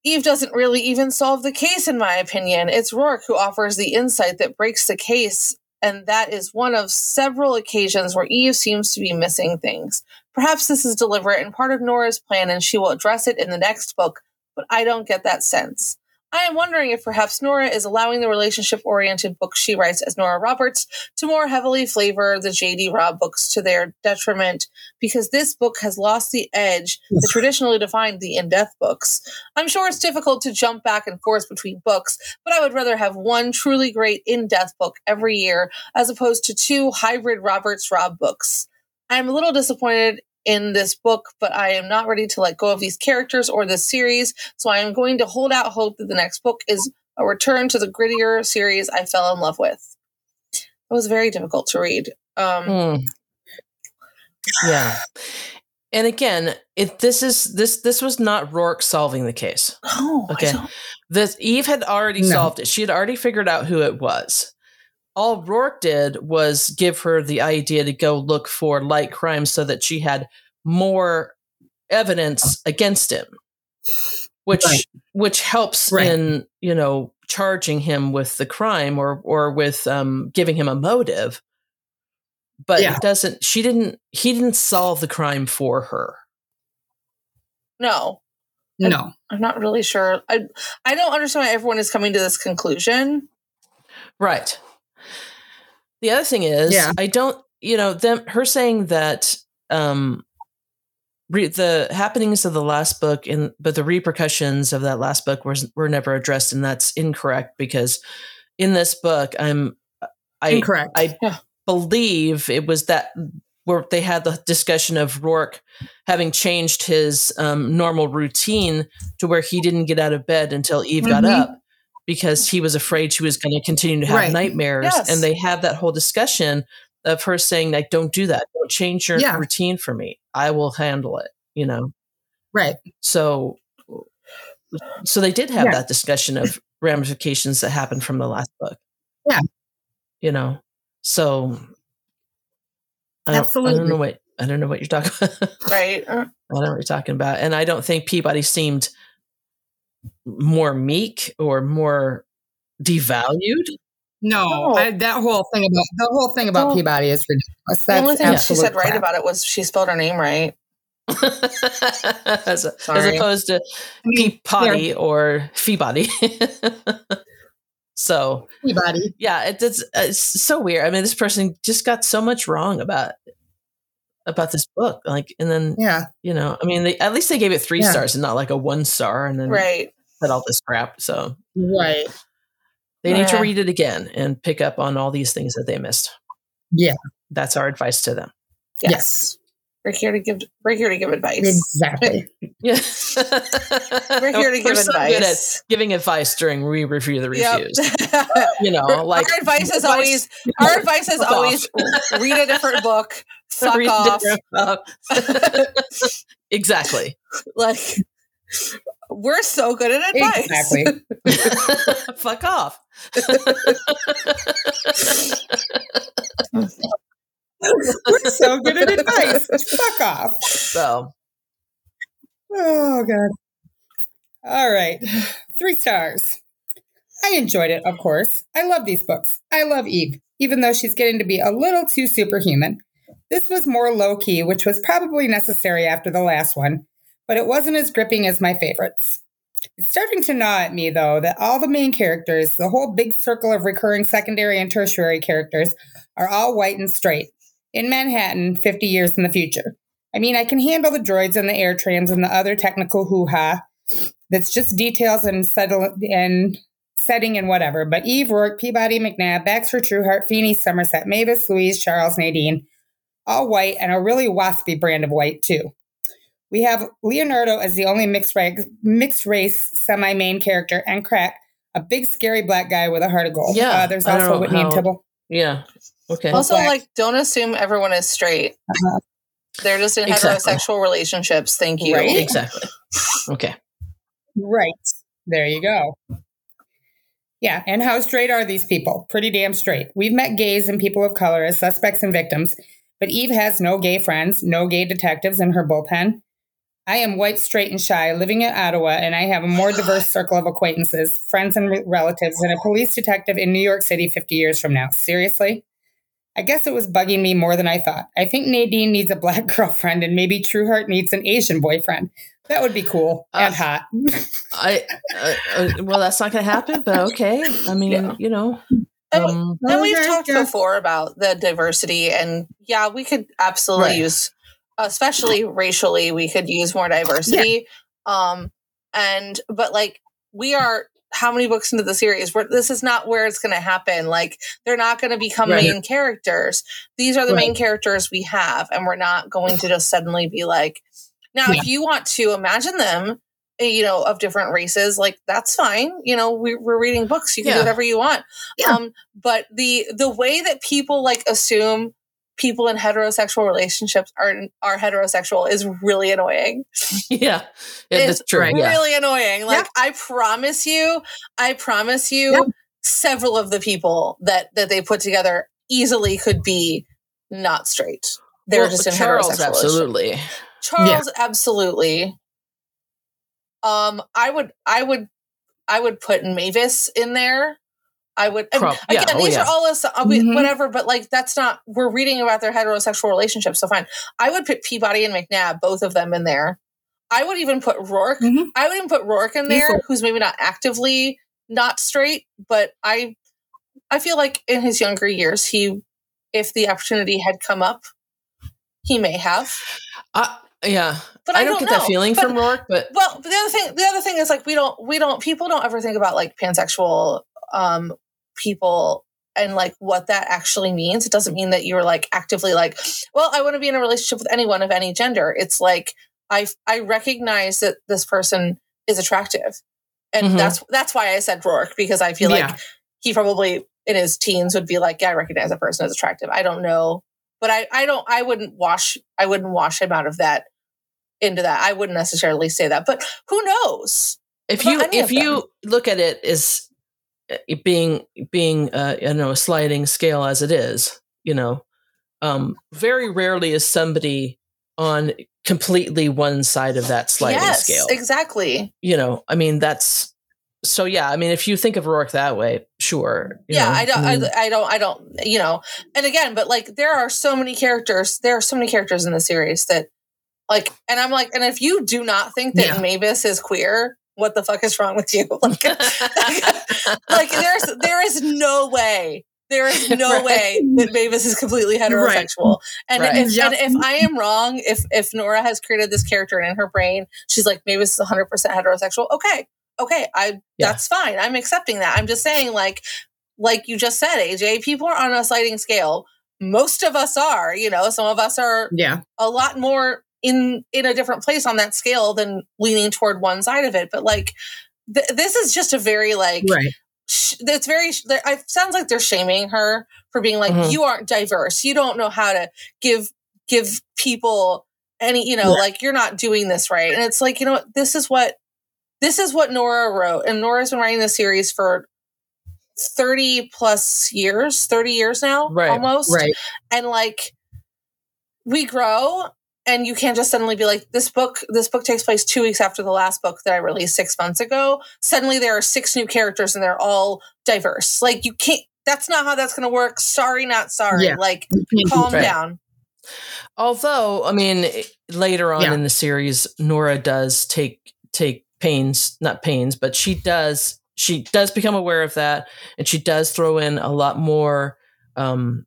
Eve doesn't really even solve the case, in my opinion. It's Roarke who offers the insight that breaks the case, and that is one of several occasions where Eve seems to be missing things. Perhaps this is deliberate and part of Nora's plan, and she will address it in the next book, but I don't get that sense. I am wondering if perhaps Nora is allowing the relationship oriented books she writes as Nora Roberts to more heavily flavor the J.D. Robb books to their detriment because this book has lost the edge that traditionally defined the in death books. I'm sure it's difficult to jump back and forth between books, but I would rather have one truly great in death book every year as opposed to two hybrid Roberts Robb books. I'm a little disappointed in this book, but I am not ready to let go of these characters or this series, so I am going to hold out hope that the next book is a return to the grittier series I fell in love with. It was very difficult to read. Um, Hmm. Yeah. And again, it this is this this was not Roarke solving the case. oh, I Okay. don't- This Eve had already No. solved it. She had already figured out who it was. All Roarke did was give her the idea to go look for light crime so that she had more evidence against him. Which Right. which helps Right. in, you know, charging him with the crime or or with um giving him a motive. But Yeah. it doesn't she didn't he didn't solve the crime for her. no, No. I'm not really sure. I I don't understand why everyone is coming to this conclusion. Right. The other thing is, Yeah. I don't, you know, them her saying that um re- the happenings of the last book and but the repercussions of that last book were were never addressed, and that's incorrect because in this book, I'm I Incorrect. I Yeah. believe it was that where they had the discussion of Roarke having changed his um, normal routine to where he didn't get out of bed until Eve got Mhm. up because he was afraid she was going to continue to have Right. nightmares. Yes. And they have that whole discussion of her saying, like, don't do that. Don't change your Yeah. routine for me. I will handle it, you know? right. So, so they did have Yeah. that discussion of ramifications that happened from the last book. Yeah. You know, so I don't, I don't know what I don't know what you're talking. about. Right? Uh, I don't know what you're talking about, and I don't think Peabody seemed more meek or more devalued. No, No. I, that whole thing about the whole thing about Well, Peabody is ridiculous. The only thing she absolute said right about it was she spelled her name right. as, as opposed to I mean, Peabody or Feebody. so Peabody. yeah, it, it's it's so weird. I mean, this person just got so much wrong about about this book. Like, and then Yeah, you know, I mean, they, at least they gave it three Yeah. stars and not like a one star, and then Right. said all this crap. So right. they need to read it again and pick up on all these things that they missed. Yeah. That's our advice to them. Yes, We're here to give we're here to give advice. exactly. Yeah, We're here to give so good at advice. giving advice during we review the Yep. reviews. You know, like our advice is always our advice is always read a different book, fuck Read off. different- exactly. Like we're so good at advice. Exactly. Fuck off. We're so good at advice. Fuck off. So Oh god. All right. Three stars. I enjoyed it, of course. I love these books. I love Eve, even though she's getting to be a little too superhuman. This was more low key, which was probably necessary after the last one, but it wasn't as gripping as my favorites. It's starting to gnaw at me, though, that all the main characters, the whole big circle of recurring secondary and tertiary characters, are all white and straight in Manhattan 50 years in the future. I mean, I can handle the droids and the air trams and the other technical hoo ha. That's just details and settle and setting and whatever. But Eve, Roarke, Peabody, McNab, Baxter, Trueheart, Feeney, Somerset, Mavis, Louise, Charles, Nadine, all white and a really waspy brand of white too. We have Leonardo as the only mixed race, mixed race semi main character, and Crack, a big scary black guy with a heart of gold. Yeah, uh, there's also Whitney and Tibble. yeah. Okay. Also, Black. like, don't assume everyone is straight. Uh-huh. They're just in Exactly. heterosexual relationships. Thank you. Right. exactly. Okay. Right. There you go. Yeah, and how straight are these people? Pretty damn straight. We've met gays and people of color as suspects and victims, but Eve has no gay friends, no gay detectives in her bullpen. I am white, straight, and shy, living in Ottawa, and I have a more diverse circle of acquaintances, friends, and re- relatives than a police detective in New York City 50 years from now. Seriously? I guess it was bugging me more than I thought. I think Nadine needs a black girlfriend, and maybe Trueheart needs an Asian boyfriend. That would be cool and Uh, hot. I uh, uh, well, that's not going to happen, but okay. I mean, Yeah. you know, And, um, and we've talked yeah. before about the diversity, and yeah, we could absolutely Right. use, especially racially, we could use more diversity. Um, and but like we are how many books into the series? Where this is not where it's going to happen. Like they're not going to become Right. main characters. These are the Right. main characters we have, and we're not going to just suddenly be like. Now, Yeah. if you want to imagine them, eh, you know, of different races, like that's fine. You know, we, we're reading books. You can Yeah. do whatever you want. Yeah. Um, but the the way that people like assume people in heterosexual relationships are are heterosexual is really annoying. yeah, yeah It's true. right. Yeah, Really annoying. Like I promise you, I promise you, Yeah. several of the people that that they put together easily could be not straight. They're Well, just in Charles, heterosexual absolutely. Charles, absolutely. Um, I would, I would, I would put Mavis in there. I would. and Prob- yeah, again, oh, these yeah. are all us, uh, we- Mhm. whatever. But like, that's not. We're reading about their heterosexual relationship, so fine. I would put Peabody and McNab, both of them, in there. I would even put Roarke. Mhm. I would even put Roarke in there, Easily. who's maybe not actively not straight, but I, I feel like in his younger years, he, if the opportunity had come up, he may have. Uh, yeah, But I, I, don't, get know. that feeling But- from Roarke, but Well, but the other thing, the other thing is like we don't, we don't, people don't ever think about like pansexual um, people and like what that actually means. It doesn't mean that you're like actively like, well, I want to be in a relationship with anyone of any gender. It's like I, I recognize that this person is attractive, and Mhm. that's that's why I said Roarke because I feel Yeah. like he probably in his teens would be like, yeah, I recognize that person as attractive. I don't know, but I, I don't, I wouldn't wash, I wouldn't wash him out of that into that. I wouldn't necessarily say that, but who knows? if you if you look at it as it being being uh, you know a sliding scale as it is, you know, um, very rarely is somebody on completely one side of that sliding yes, scale. exactly. You know, I mean that's so yeah, I mean, if you think of Roarke that way, sure. you yeah know, i don't mean, I, I don't i don't you know and again but like there are so many characters there are so many characters in the series that like and i'm like and if you do not think that Yeah. mavis is queer what the fuck is wrong with you like like there's there is no way there is no Right. way that Mavis is completely heterosexual. And, Right. if, Yep. and if I am wrong, if if Nora has created this character and in her brain, she's like Mavis is 100 percent heterosexual. Okay, okay, I Yeah. that's fine. I'm accepting that. I'm just saying, like, like you just said, AJ, people are on a sliding scale. Most of us are. You know, some of us are Yeah. a lot more in in a different place on that scale than leaning toward one side of it. But like, th- this is just a very like Right. sh- it's very it sounds like they're shaming her for being like Mhm. you aren't diverse you don't know how to give give people any you know Yeah. like you're not doing this right and it's like you know what this is what this is what nora wrote and nora's been writing this series for 30 plus years 30 years now Right, almost Right. and like we grow and you can't just suddenly be like this book this book takes place two weeks after the last book that i released six months ago suddenly there are six new characters and they're all diverse like you can't that's not how that's going to work sorry not sorry Yeah. like You can't do calm Right. down Although, I mean, later on Yeah. in the series, Nora does take take pains, not pains, but she does she does become aware of that, and she does throw in a lot more, um,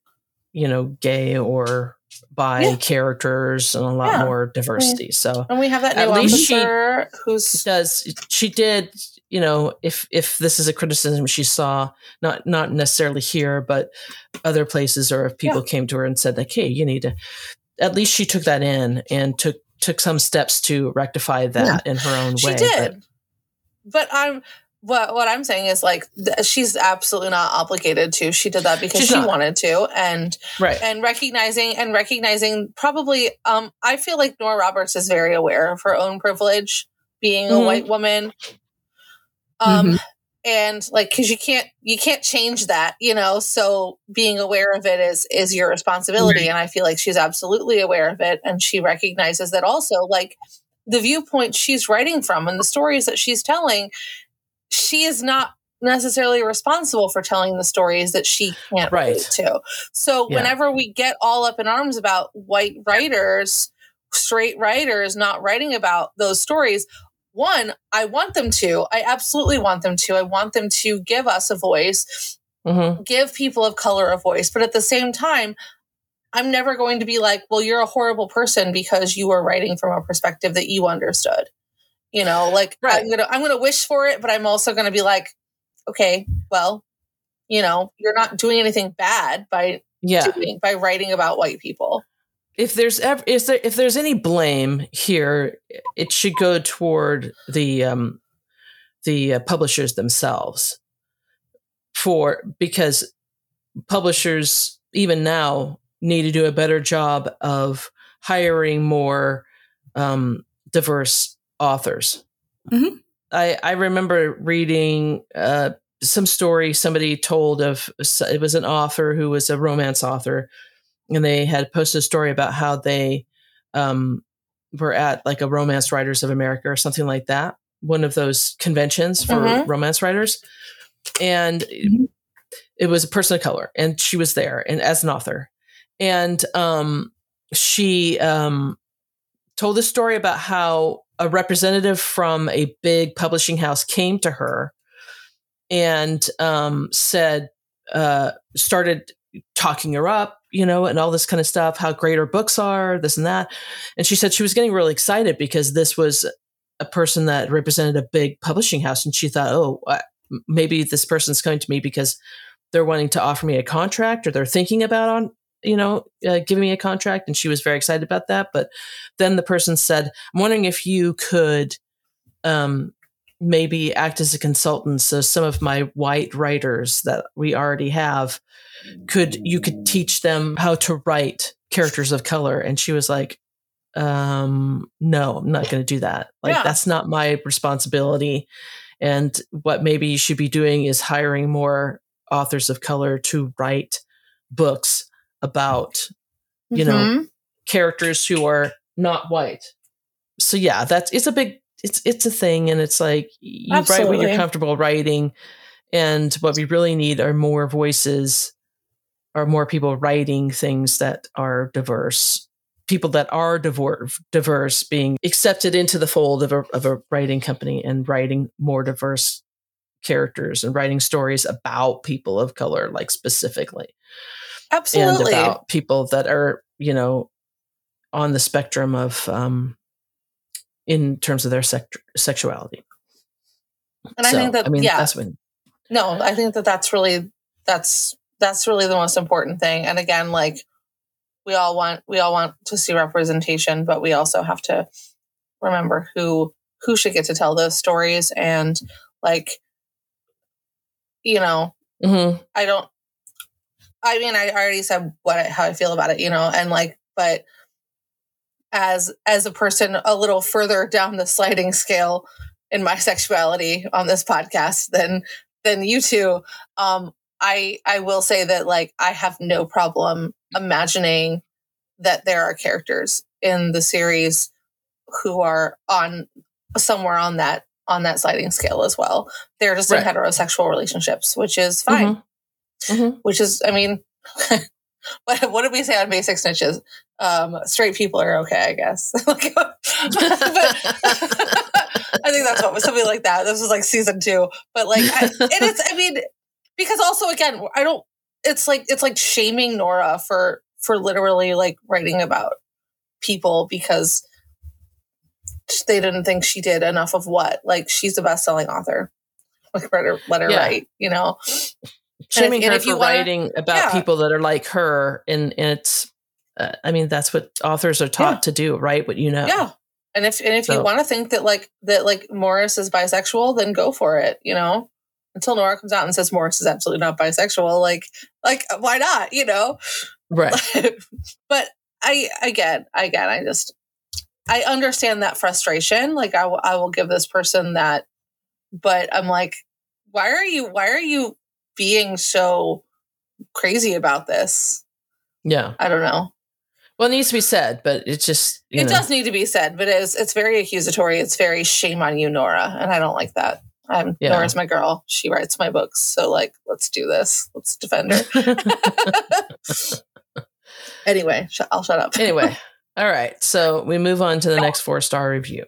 you know, gay or bi Yeah. characters and a lot Yeah. more diversity. So and we have that At new least she- officer she who's does she did you know if if this is a criticism she saw not not necessarily here but other places or if people came to her and said like hey you need to at least she took that in and took took some steps to rectify that in her own she way did but, i'm what what i'm saying is like th- she's absolutely not obligated to. She did that because She's she not. wanted to. And right. and recognizing and recognizing probably um i feel like nora roberts is very aware of her own privilege being a Mhm. white woman. Um and like because you can't you can't change that you know? So being aware of it is is your responsibility. Right. and i feel like she's absolutely aware of it. And she recognizes that also like the viewpoint she's writing from and the stories that she's telling she is not necessarily responsible for telling the stories that she can't Right. relate to. So Yeah. whenever we get all up in arms about white writers straight writers not writing about those stories one i want them to. I absolutely want them to. I want them to give us a voice hmm give people of color a voice. But at the same time i'm never going to be like well you're a horrible person because you were writing from a perspective that you understood you know like Right. i'm gonna i'm gonna wish for it but i'm also gonna be like okay well you know you're not doing anything bad by yeah doing by writing about white people if there's ever is there if there's any blame here it should go toward the um the uh, publishers themselves for because publishers even now need to do a better job of hiring more um diverse authors Mhm. i i remember reading uh some story somebody told of it was an author who was a romance author and they had posted a story about how they um, were at like a romance writers of america or something like that one of those conventions for Mhm. romance writers and Mhm. it was a person of color and she was there and as an author and um, she um, told a story about how a representative from a big publishing house came to her and um, said uh, started talking her up you know and all this kind of stuff how great her books are this and that. And she said she was getting really excited because this was a person that represented a big publishing house and she thought oh maybe this person's coming to me because they're wanting to offer me a contract or they're thinking about on you know uh, giving me a contract and she was very excited about that. But then the person said i'm wondering if you could um, maybe act as a consultant so some of my white writers that we already have could you could teach them how to write characters of color. And she was like um no i'm not going to do that. Like Yeah. that's not my responsibility. And what maybe you should be doing is hiring more authors of color to write books about You know, Mhm. characters who are not white so yeah that's it's a big it's it's a thing, and it's like you write what you're comfortable writing, and what we really need are more voices, are more people writing things that are diverse. People that are diverse, diverse being accepted into the fold of a, of a writing company and writing more diverse characters and writing stories about people of color, like specifically Absolutely. and about people that are you know on the spectrum of um in terms of their sect- sexuality and I think that i mean yeah, that's when no, I think that that's really that's that's really the most important thing. And again, like we all want we all want to see representation, but we also have to remember who who should get to tell those stories and like you know Mhm. I don't. I mean, I already said what I, how I feel about it, you know, and like, but as as a person a little further down the sliding scale in my sexuality on this podcast than than you two, um, I I will say that like I have no problem imagining that there are characters in the series who are on somewhere on that on that sliding scale as well. They're just Right. in heterosexual relationships, which is fine Mhm. Mhm. which is, I mean, what, what did we say on basic snitches? Um, straight people are okay, I guess. Like, but I think that's what was something like that. This was like season two, but like, I, and it's, I mean, because also again, I don't. It's like it's like shaming Nora for for literally like writing about people because they didn't think she did enough of what. Like she's a best selling author. Like let her let her Yeah. write, you know. Shaming and her if you for wanna- writing about yeah. people that are like her and, and it's uh, i mean that's what authors are taught Yeah. to do right what you know Yeah. And if and if you want to think that like that like Morris is bisexual, then go for it, you know? Until Nora comes out and says Morris is absolutely not bisexual, like like why not, you know? right but I again, again, I just I understand that frustration. Like I I will give this person that but I'm like why are you why are you being so crazy about this? yeah I don't know. well it needs to be said but it's just you it know, does need to be said, but it's it's very accusatory. It's very shame on you, Nora, and I don't like that. I'm Yeah. Nora's my girl. She writes my books, so like, let's do this. Let's defend her. anyway, sh- I'll shut up. anyway all right so we move on to the next four star review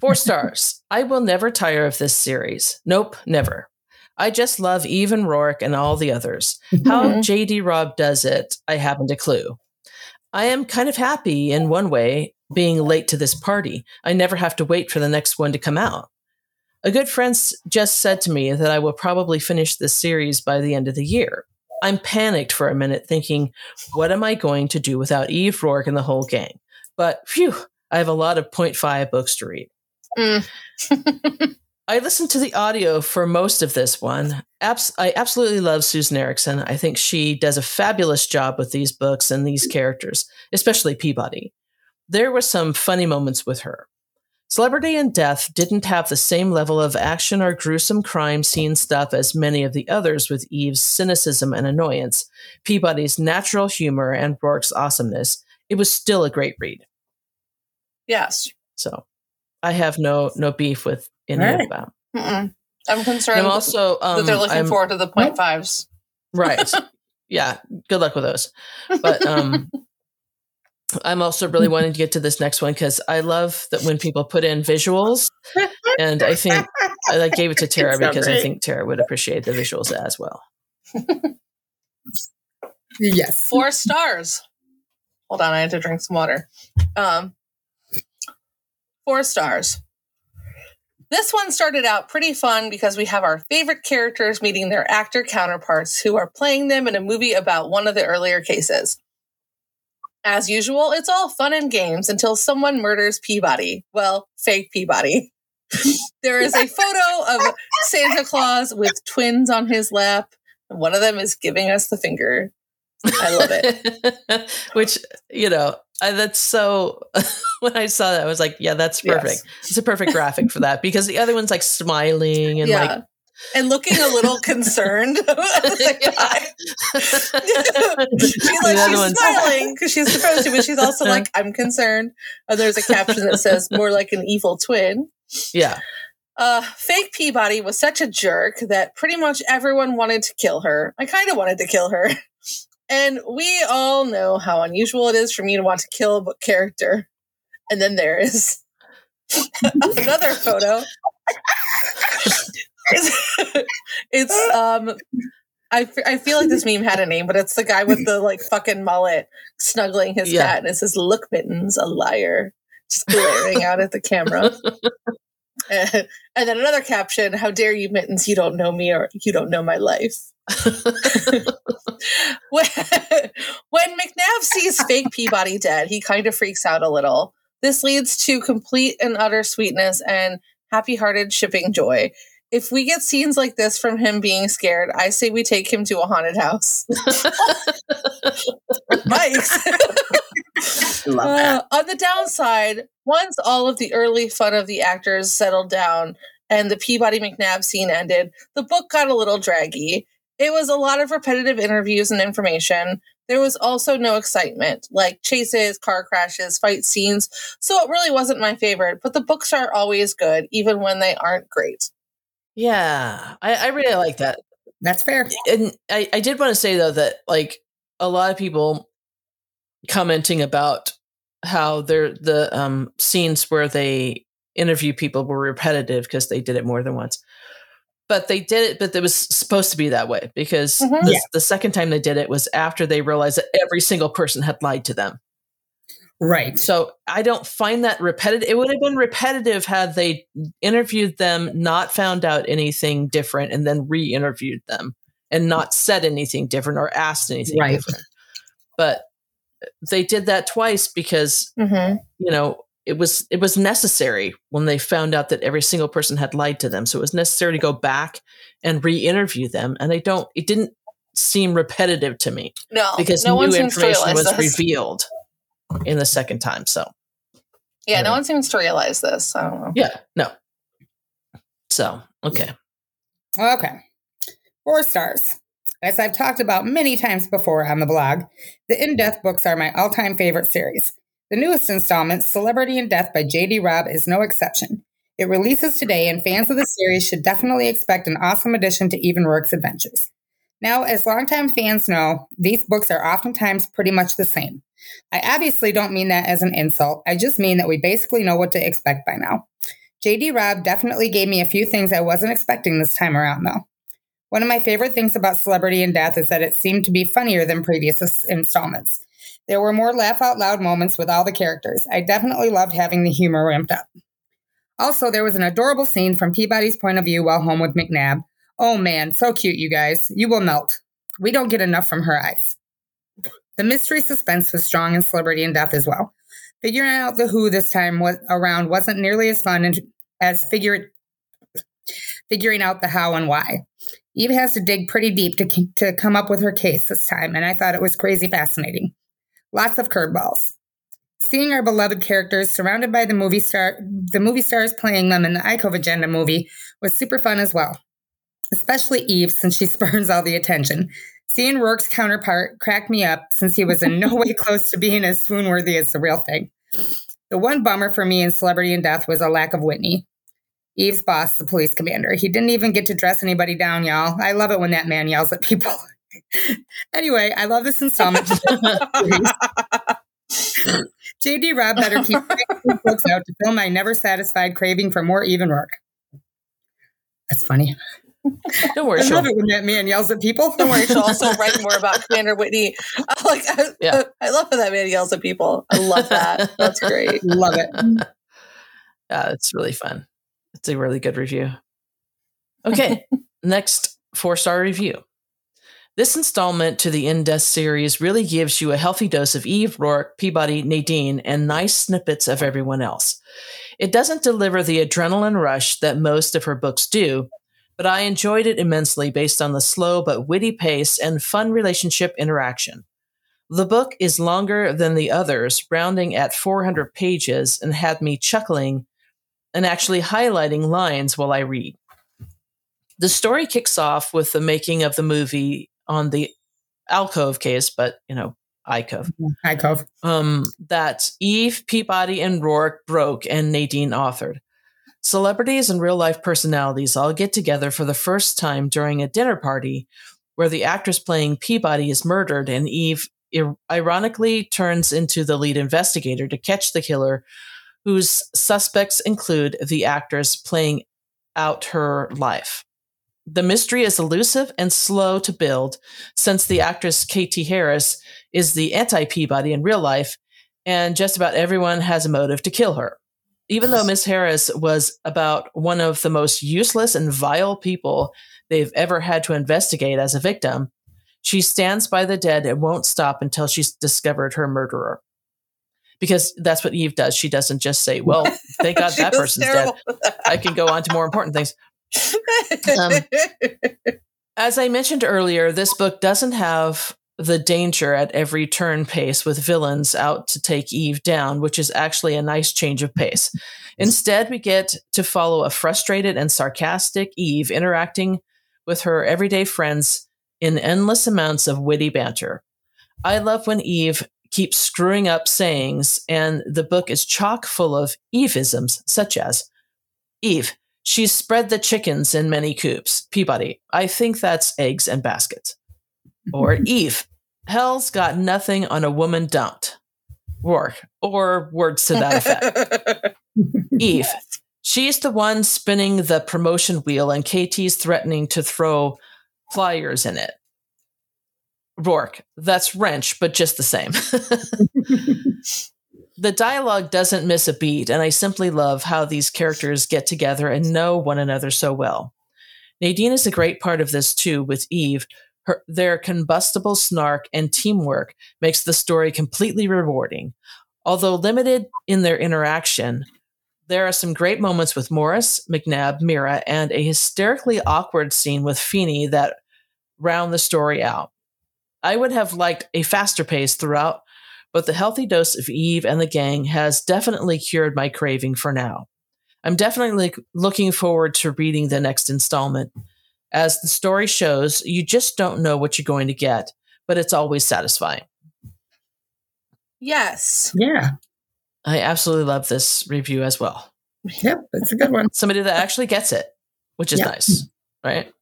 four stars i will never tire of this series nope never i just love eve and roarke and all the others how Mhm. jd robb does it i haven't a clue i am kind of happy in one way being late to this party i never have to wait for the next one to come out a good friend just said to me that i will probably finish this series by the end of the year i'm panicked for a minute thinking what am I going to do without Eve Roarke and the whole gang? But phew, I have a lot of 0.5 books to read. Mm. I listened to the audio for most of this one. Abs- I absolutely love Susan Eriksen. I think she does a fabulous job with these books and these characters, especially Peabody. There were some funny moments with her. Celebrity and Death didn't have the same level of action or gruesome crime scene stuff as many of the others with Eve's cynicism and annoyance, Peabody's natural humor, and Roarke's awesomeness. It was still a great read. yes, So I have no no beef with any Right. of them. Mm-mm. I'm concerned I'm also um, that they're looking I'm- forward to the point fives. right. yeah, good luck with those. But um, I'm also really wanting to get to this next one because I love that when people put in visuals, and I think I like, gave it to Tara It's so because I think Tara would appreciate the visuals as well. Yes. Four stars. Hold on, I had to drink some water. Um, four stars. This one started out pretty fun because we have our favorite characters meeting their actor counterparts who are playing them in a movie about one of the earlier cases. As usual, it's all fun and games until someone murders Peabody. Well, fake Peabody. there is a photo of Santa Claus with twins on his lap. and One of them is giving us the finger. I love it. Which you know, I, that's so. when I saw that, I was like, "Yeah, that's Yes. perfect. It's a perfect graphic for that." Because the other one's like smiling and yeah. like and looking a little concerned. the time. she's like she's smiling because she's supposed to, but she's also like, "I'm concerned." And there's a caption that says, "More like an evil twin." yeah. Uh, fake Peabody was such a jerk that pretty much everyone wanted to kill her. I kind of wanted to kill her. And we all know how unusual it is for me to want to kill a book character. And then there is another photo. it's, it's um I, f- I feel like this meme had a name, but it's the guy with the like fucking mullet snuggling his Yeah. cat, and it says, "Look, Mittens, a liar," just glaring out at the camera. and, and then another caption: "How dare you, Mittens? You don't know me, or you don't know my life." when, when McNab sees fake Peabody dead, he kind of freaks out a little. This leads to complete and utter sweetness and happy hearted shipping joy. If we get scenes like this from him being scared, I say we take him to a haunted house. Mike's. Uh, on the downside, once all of the early fun of the actors settled down and the Peabody McNab scene ended, the book got a little draggy. It was a lot of repetitive interviews and information. There was also no excitement, like chases, car crashes, fight scenes. So it really wasn't my favorite, but the books are always good, even when they aren't great. Yeah. I, I really like that. That's fair. and I, I did want to say though that like a lot of people commenting about how their the um scenes where they interview people were repetitive because they did it more than once but they did it but it was supposed to be that way because Mhm. the, Yeah. the second time they did it was after they realized that every single person had lied to them Right. so I don't find that repetitive. It would have been repetitive had they interviewed them, not found out anything different, and then re-interviewed them and not said anything different or asked anything Right. different. But they did that twice because Mm-hmm. you know it was it was necessary when they found out that every single person had lied to them. So it was necessary to go back and re-interview them, and they don't. It didn't seem repetitive to me No, because no one new seems information was this. revealed in the second time. So. Yeah, no Yeah. one seems to realize this. I don't know. Yeah, no. So, okay. Okay. Four stars. As I've talked about many times before on the blog, the In Death books are my all time favorite series. The newest installment, Celebrity in Death by J.D. Robb, is no exception. It releases today, and fans of the series should definitely expect an awesome addition to Eve and Roarke's adventures. Now, as longtime fans know, these books are oftentimes pretty much the same. I obviously don't mean that as an insult, I just mean that we basically know what to expect by now. JD Robb definitely gave me a few things I wasn't expecting this time around, though. One of my favorite things about Celebrity in Death is that it seemed to be funnier than previous installments. There were more laugh out loud moments with all the characters. I definitely loved having the humor ramped up. Also, there was an adorable scene from Peabody's point of view while home with McNab. Oh man, so cute, you guys. You will melt. We don't get enough from her eyes. The mystery suspense was strong in Celebrity in Death as well. Figuring out the who this time was around wasn't nearly as fun as figure, figuring out the how and why. Eve has to dig pretty deep to, to come up with her case this time, and I thought it was crazy fascinating. Lots of curveballs. Seeing our beloved characters surrounded by the movie star, the movie stars playing them in the Icove Agenda movie was super fun as well. Especially Eve, since she spurns all the attention. Seeing Roarke's counterpart cracked me up since he was in no way close to being as swoon worthy as the real thing. The one bummer for me in Celebrity in Death was a lack of Whitney. Eve's boss, the police commander. He didn't even get to dress anybody down, y'all. I love it when that man yells at people. anyway, I love this installment. JD Robb better keep books out to fill my never satisfied craving for more even work. That's funny. Don't worry, I love Sean. it when that man yells at people. Don't worry, she'll also write more about Commander Whitney. I like, I, Yeah. I love how that man yells at people. I love that. That's great. love it. Yeah, it's really fun. It's a really good review. Okay, next four star review. This installment to the In Death series really gives you a healthy dose of Eve, Roarke, Peabody, Nadine, and nice snippets of everyone else. It doesn't deliver the adrenaline rush that most of her books do, but I enjoyed it immensely based on the slow but witty pace and fun relationship interaction. The book is longer than the others, rounding at 400 pages, and had me chuckling and actually highlighting lines while I read. The story kicks off with the making of the movie on the Alcove case, but you know, Icove. Hi, Cove. Um, that Eve, Peabody, and Roarke broke and Nadine authored. Celebrities and real life personalities all get together for the first time during a dinner party where the actress playing Peabody is murdered and Eve ir- ironically turns into the lead investigator to catch the killer, whose suspects include the actress playing out her life. The mystery is elusive and slow to build since the actress Katie Harris is the anti Peabody in real life, and just about everyone has a motive to kill her. Even though Miss Harris was about one of the most useless and vile people they've ever had to investigate as a victim, she stands by the dead and won't stop until she's discovered her murderer. Because that's what Eve does. She doesn't just say, Well, thank God that person's dead. I can go on to more important things. Um, As I mentioned earlier, this book doesn't have the danger at every turn pace with villains out to take Eve down, which is actually a nice change of pace. Instead, we get to follow a frustrated and sarcastic Eve interacting with her everyday friends in endless amounts of witty banter. I love when Eve keeps screwing up sayings, and the book is chock full of Evisms, such as Eve, she's spread the chickens in many coops. Peabody, I think that's eggs and baskets. Or Eve, hell's got nothing on a woman dumped. Roarke, or words to that effect. Eve, she's the one spinning the promotion wheel, and KT's threatening to throw flyers in it. Roarke, that's wrench, but just the same. the dialogue doesn't miss a beat, and I simply love how these characters get together and know one another so well. Nadine is a great part of this too, with Eve. Her, their combustible snark and teamwork makes the story completely rewarding. Although limited in their interaction, there are some great moments with Morris, McNab, Mira, and a hysterically awkward scene with Feeney that round the story out. I would have liked a faster pace throughout, but the healthy dose of Eve and the gang has definitely cured my craving for now. I'm definitely looking forward to reading the next installment. As the story shows, you just don't know what you're going to get, but it's always satisfying. yes. Yeah. I absolutely love this review as well. Yep. That's a good one. Somebody that actually gets it, which is Yeah. nice, right?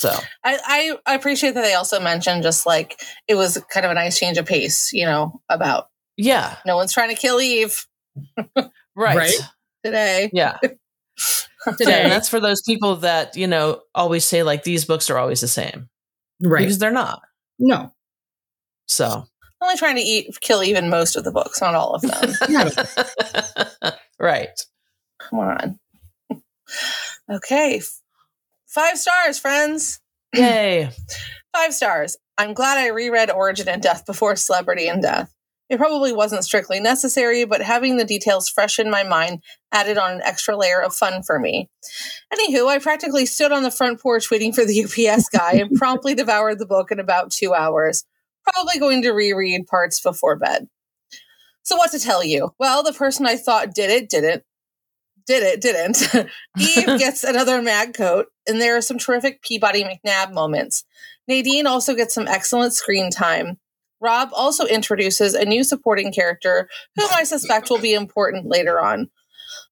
So, I, I I appreciate that they also mentioned just like it was kind of a nice change of pace, you know, about yeah, no one's trying to kill Eve right. Right. today. Yeah. Today. And that's for those people that, you know, always say like these books are always the same Right. because they're not. No. So, Only trying to eat kill even most of the books, not all of them. Right. Come on. Okay. Five stars, friends. Yay. Five stars. I'm glad I reread Origin in Death before Celebrity in Death. It probably wasn't strictly necessary, but having the details fresh in my mind added on an extra layer of fun for me. Anywho, I practically stood on the front porch waiting for the UPS guy and promptly devoured the book in about two hours. Probably going to reread parts before bed. So, what to tell you? Well, the person I thought did it didn't. Did it, didn't. Eve gets another mag coat, and there are some terrific Peabody McNab moments. Nadine also gets some excellent screen time. Robb also introduces a new supporting character whom I suspect will be important later on.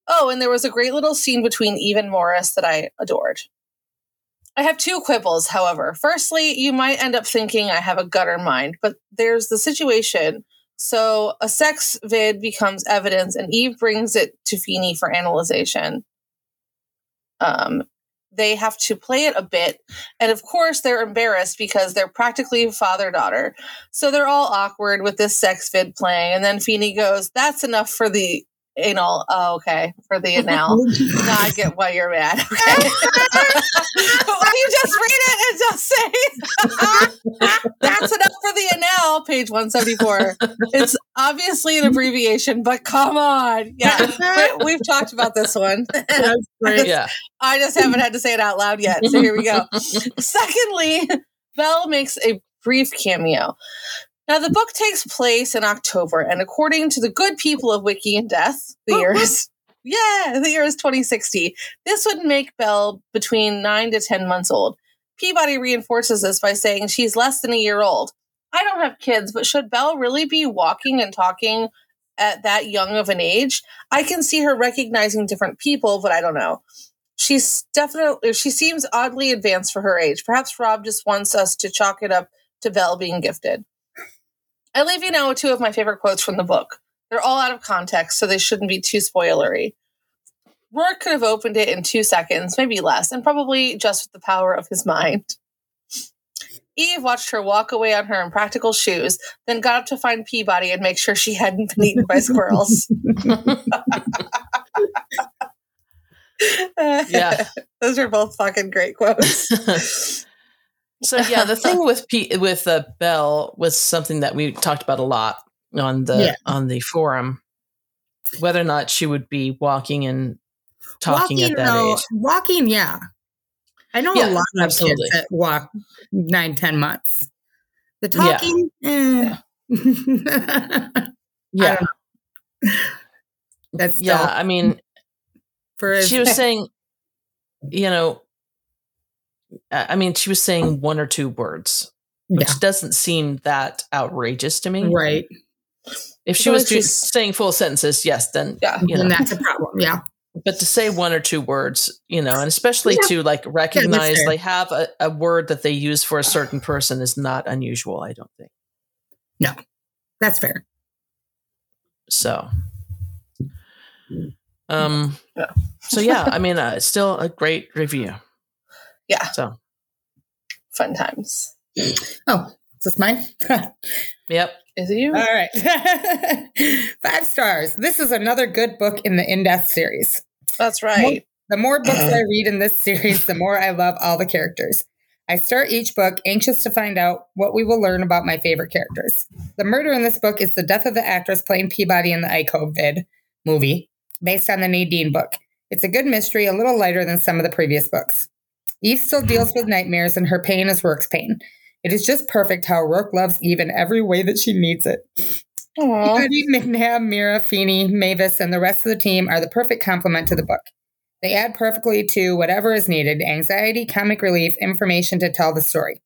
Oh, and there was a great little scene between Eve and Morris that I adored. I have two quibbles, however. Firstly, you might end up thinking I have a gutter mind, but there's the situation. So a sex vid becomes evidence, and Eve brings it to Feeney for analyzation. Um, they have to play it a bit, and of course, they're embarrassed because they're practically father daughter. So they're all awkward with this sex vid playing, and then Feeney goes, "That's enough for the anal." Oh, okay, for the anal. now I get why you're mad. Okay. Oh, but you just read it and just say, that's enough for the anal, page 174. It's obviously an abbreviation, but come on. Yeah, we- we've talked about this one. That's great. Yeah. I just haven't had to say it out loud yet. So here we go. Secondly, Belle makes a brief cameo. Now, the book takes place in October, and according to the good people of Wiki in Death, the oh, year is Yeah, the year is 2060. This would make Belle between 9 to 10 months old. Peabody reinforces this by saying she's less than a year old. I don't have kids, but should Belle really be walking and talking at that young of an age? I can see her recognizing different people, but I don't know. She's definitely, she seems oddly advanced for her age. Perhaps Robb just wants us to chalk it up to Belle being gifted. I leave you now with two of my favorite quotes from the book. They're all out of context, so they shouldn't be too spoilery. Roarke could have opened it in two seconds, maybe less, and probably just with the power of his mind. Eve watched her walk away on her impractical shoes, then got up to find Peabody and make sure she hadn't been eaten by squirrels. Yeah. Those are both fucking great quotes. so yeah, the thing with P- with uh, Belle was something that we talked about a lot on the Yeah. on the forum, whether or not she would be walking and talking walking, at that though, age. Walking, yeah. I know Yeah, a lot of absolutely. kids that walk nine, ten months. The Yeah. talking, eh. Yeah, That's yeah. I mean, for she was saying, you know, I mean, she was saying one or two words, which yeah, doesn't seem that outrageous to me. right. If she feel was just saying full sentences, yes, then yeah. you know. And that's a problem. Yeah. but to say one or two words, you know, and especially Yeah. to like recognize fair. they have a, a word that they use for a certain person is not unusual. I don't think No, That's fair. so. Um. Yeah. So yeah, I mean, uh, it's still a great review. Yeah. So Fun times. Oh, is this mine? yep. Is it you? All right. Five stars. This is another good book in the In Death series. That's right. The more books I read in this series, the more I love all the characters. I start each book anxious to find out what we will learn about my favorite characters. The murder in this book is the death of the actress playing Peabody in the Icove vid movie, based on the Nadine book. It's a good mystery, a little lighter than some of the previous books. Eve still deals with nightmares, and her pain is Roarke's pain. It is just perfect how Roarke loves Eve in every way that she needs it. Aw. Betty, McNab, Mira, Feeney, Mavis, and the rest of the team are the perfect complement to the book. They add perfectly to whatever is needed anxiety, comic relief, information to tell the story.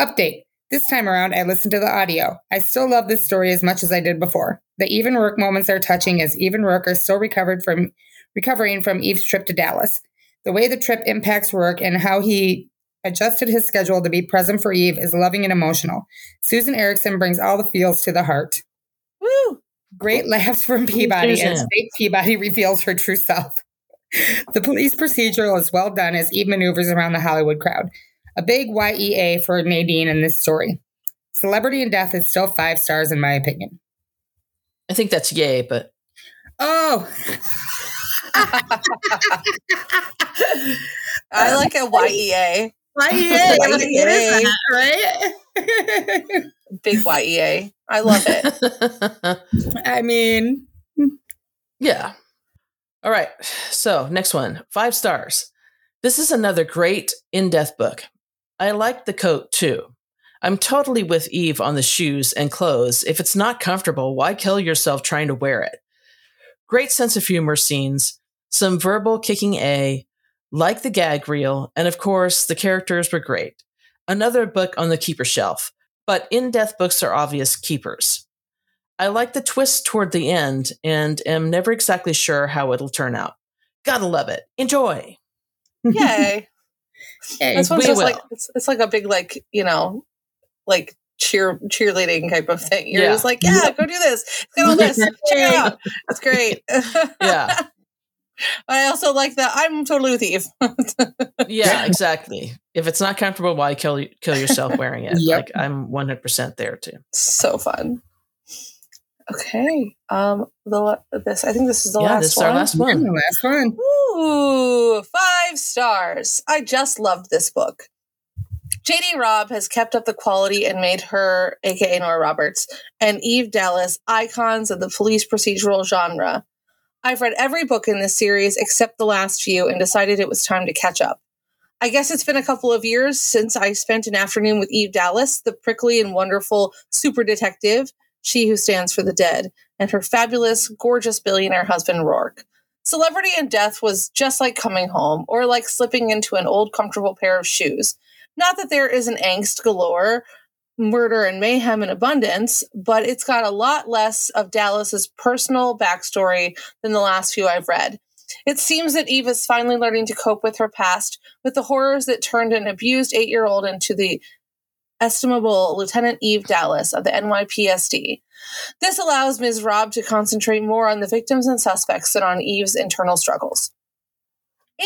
Update This time around, I listened to the audio. I still love this story as much as I did before. The Eve and Roarke moments are touching as Eve and Roarke is still recovered from recovering from Eve's trip to Dallas. The way the trip impacts Roarke and how he adjusted his schedule to be present for Eve is loving and emotional. Susan Eriksen brings all the feels to the heart. Woo! Great laughs from Peabody as fake Peabody reveals her true self. The police procedural is well done as Eve maneuvers around the Hollywood crowd. A big YEA for Nadine in this story. Celebrity in Death is still five stars in my opinion. I think that's yay, but Oh, I like a YEA. YEA, YEA. that, right? Big YEA. I love it. I mean, hmm. yeah. All right. So next one, five stars. This is another great In Death book. I like the coat too. I'm totally with Eve on the shoes and clothes. If it's not comfortable, why kill yourself trying to wear it? Great sense of humor scenes, some verbal kicking A, like the gag reel, and of course, the characters were great. Another book on the keeper shelf, but In Death books are obvious keepers. I like the twist toward the end and am never exactly sure how it'll turn out. Gotta love it. Enjoy. Yay. hey, This one's we just will. like it's, it's like a big like, you know, like cheer cheerleading type of thing. You're Yeah. just like, yeah, go do this. Go do this. Check it out. It's great. Yeah. I also like that I'm totally with Eve. Yeah, exactly. If it's not comfortable, why kill kill yourself wearing it? Yep. Like I'm 100% there too. so fun. Okay. Um the la- this I think this is the last one. yeah, last this is one. our last one. the last one. Ooh, five stars. I just loved this book. JD Robb has kept up the quality and made her, aka Nora Roberts, and Eve Dallas icons of the police procedural genre. I've read every book in this series except the last few and decided it was time to catch up. I guess it's been a couple of years since I spent an afternoon with Eve Dallas, the prickly and wonderful super detective, she who stands for the dead, and her fabulous, gorgeous billionaire husband, Roarke. Celebrity in Death was just like coming home or like slipping into an old comfortable pair of shoes. Not that there isn't angst galore, murder and mayhem in abundance, but it's got a lot less of Dallas's personal backstory than the last few I've read. It seems that Eve is finally learning to cope with her past, with the horrors that turned an abused eight year old into the estimable Lieutenant Eve Dallas of the NYPSD. This allows Ms. Robb to concentrate more on the victims and suspects than on Eve's internal struggles.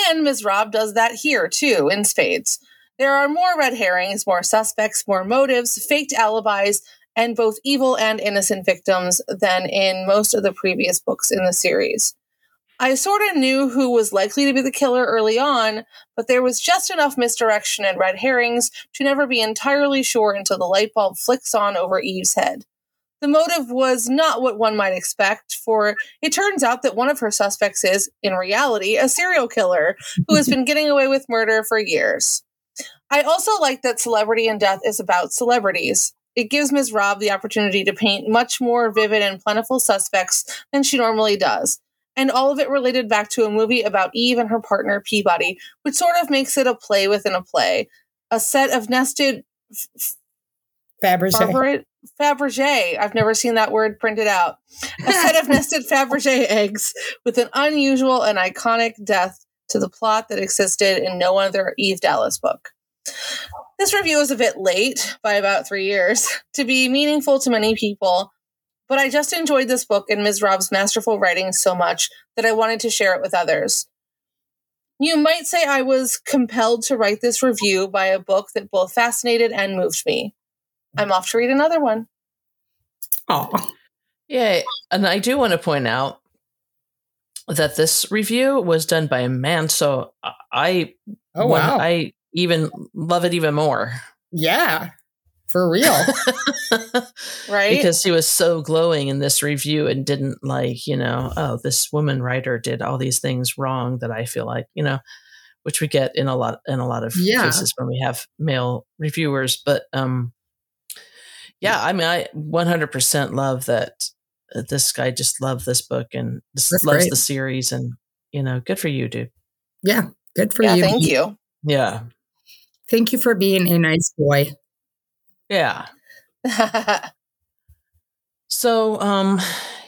And Ms. Robb does that here, too, in spades. There are more red herrings, more suspects, more motives, faked alibis, and both evil and innocent victims than in most of the previous books in the series. I sort of knew who was likely to be the killer early on, but there was just enough misdirection and red herrings to never be entirely sure until the light bulb flicks on over Eve's head. The motive was not what one might expect, for it turns out that one of her suspects is, in reality, a serial killer who has been getting away with murder for years. I also like that Celebrity in Death is about celebrities. It gives Ms. Robb the opportunity to paint much more vivid and plentiful suspects than she normally does and all of it related back to a movie about Eve and her partner Peabody, which sort of makes it a play within a play. A set of nested Fabergé. Fabergé. I've never seen that word printed out. A set of nested Fabergé eggs with an unusual and iconic death to the plot that existed in no other Eve Dallas book. This review is a bit late by about three years to be meaningful to many people, but I just enjoyed this book and Ms. Robb's masterful writing so much that I wanted to share it with others. You might say I was compelled to write this review by a book that both fascinated and moved me. I'm off to read another one. Oh, Yeah, and I do want to point out that this review was done by a man, so I oh one- wow, I even love it even more yeah, for real. Right? because he was so glowing in this review and didn't like you know oh this woman writer did all these things wrong that I feel like you know which we get in a lot in a lot of Yeah. cases when we have male reviewers but um yeah I mean I 100% love that uh, this guy just loved this book and just That's loves great. the series and you know good for you dude yeah, good for yeah, you. thank you. yeah Thank you for being a nice boy. yeah so um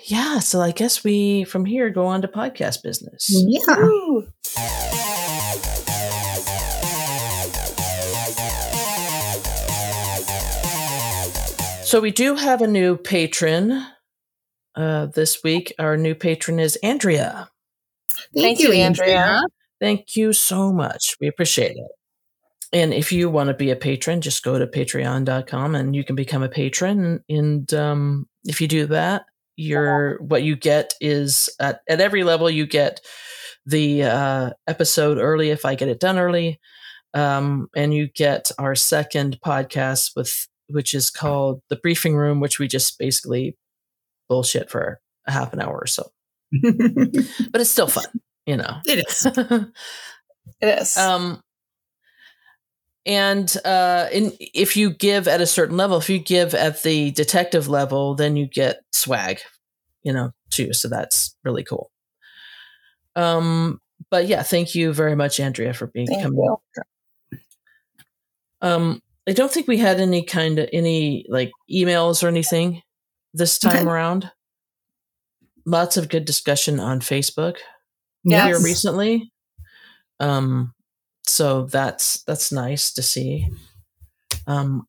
yeah so i guess we from here go on to podcast business Yeah. Woo. so we do have a new patron uh this week our new patron is andrea Thank you, Andrea. thank you so much we appreciate it and if you want to be a patron just go to patreon.com and you can become a patron and um if you do that your what you get is at, at every level you get the uh, episode early if I get it done early, um, and you get our second podcast with which is called the briefing room, which we just basically bullshit for a half an hour or so, but it's still fun, you know. it is. It is. um, and uh, in, if you give at a certain level, if you give at the detective level, then you get swag, you know, too. So that's really cool. Um, but yeah, thank you very much, Andrea, for being Thank coming. Um, I don't think we had any kind of any like emails or anything this time Okay. around. Lots of good discussion on Facebook Yes. here recently. Um, so that's that's nice to see. Um,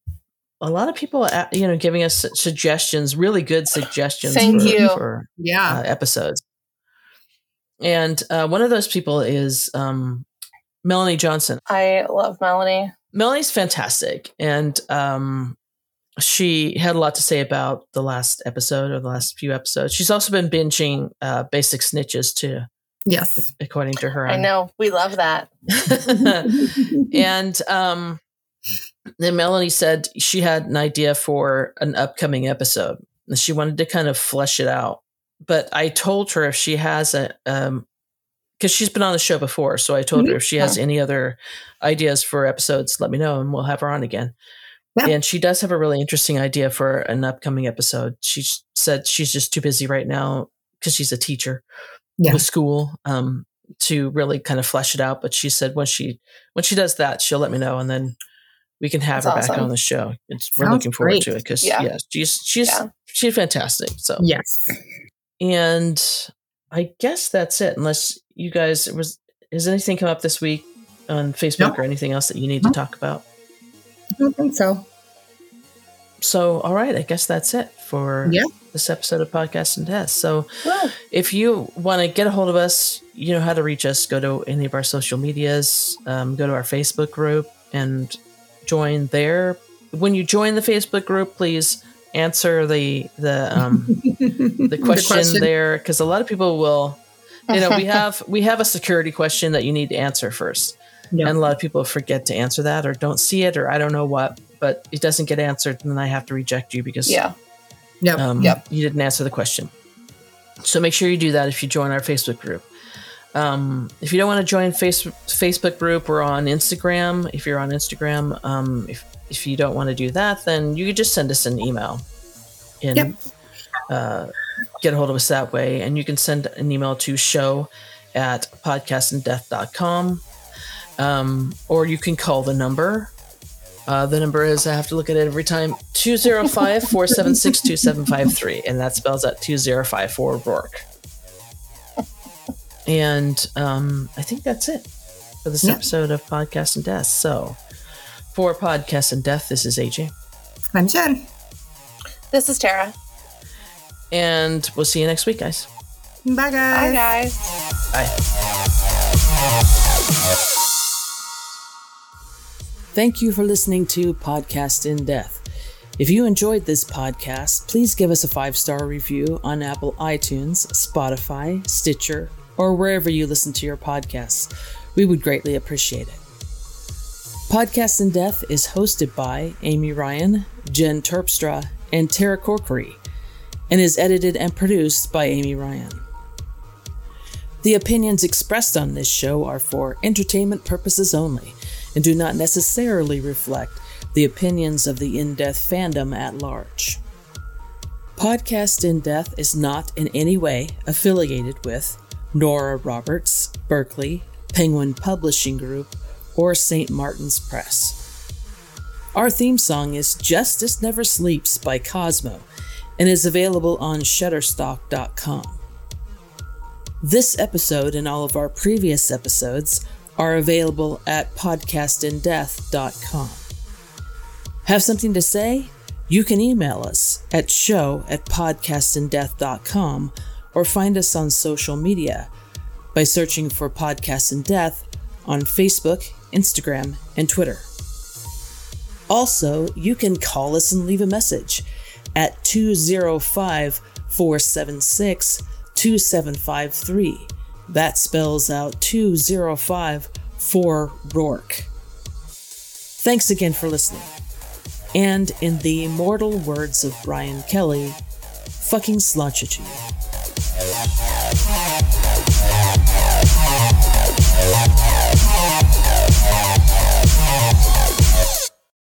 a lot of people, uh, you know, giving us suggestions, really good suggestions. Thank for, you. for Yeah. uh, episodes. And uh, one of those people is um, Melanie Johnson. I love Melanie. Melanie's fantastic, and um, she had a lot to say about the last episode or the last few episodes. She's also been binging uh, Basic Snitches too, yes. according to her. I know. We love that. and um, then Melanie said she had an idea for an upcoming episode. And she wanted to kind of flesh it out. But I told her if she has a, um, because she's been on the show before, so I told her if she has any other ideas for episodes, let me know, and we'll have her on again. Yeah. And she does have a really interesting idea for an upcoming episode. She said she's just too busy right now because she's a teacher Yeah. with school um, to really kind of flesh it out. But she said when she when she does that, she'll let me know, and then we can have That's her back on the show. It's, we're looking forward great. to it because Yeah. yeah. she's she's Yeah. she's fantastic. So Yes. and I guess that's it. Unless you guys was has anything come up this week on Facebook No. or anything else that you need to talk about? I don't think so. So all right, I guess that's it for Yeah. this episode of Podcast and Test. So if you want to get a hold of us, you know how to reach us. Go to any of our social medias, um, go to our Facebook group, and join there. When you join the Facebook group, please answer the the um, the question, there because a lot of people will. You know, we have we have a security question that you need to answer first, Yeah. and a lot of people forget to answer that or don't see it or I don't know what, but it doesn't get answered, and then I have to reject you because Yeah. Yep. um, Yep. you didn't answer the question. So make sure you do that if you join our Facebook group. Um, if you don't want to join face, Facebook group, we're on Instagram. If you're on Instagram, um, if, if you don't want to do that, then you could just send us an email and Yep. uh, get a hold of us that way. And you can send an email to show at podcastindeath.com um, or you can call the number. Uh, the number is, I have to look at it every time, 205 476 2753. And that spells out 2054 Roarke. And um, I think that's it for this Yeah. episode of Podcast in Death. So for Podcast in Death, this is AJ. I'm Jen. This is Tara. And we'll see you next week, guys. Bye, guys. Bye, guys. Bye. Thank you for listening to Podcast in Death. If you enjoyed this podcast, please give us a five star review on Apple iTunes, Spotify, Stitcher, or wherever you listen to your podcasts. We would greatly appreciate it. Podcast in Death is hosted by Amy Ryan, Jen Terpstra, and Tara Corkery, and is edited and produced by Amy Ryan. The opinions expressed on this show are for entertainment purposes only and do not necessarily reflect the opinions of the In Death fandom at large. Podcast In Death is not in any way affiliated with Nora Roberts, Berkley, Penguin Publishing Group, or St. Martin's Press. Our theme song is Justice Never Sleeps by Cosmo and is available on Shutterstock.com. This episode and all of our previous episodes are available at podcastindeath.com. Have something to say? You can email us at show at podcastindeath.com or find us on social media by searching for Podcast in Death on Facebook, Instagram, and Twitter. Also, you can call us and leave a message at 205 476 2753. That spells out 205 for Roarke. Thanks again for listening. And in the immortal words of Brian Kelly, fucking sláinte to you.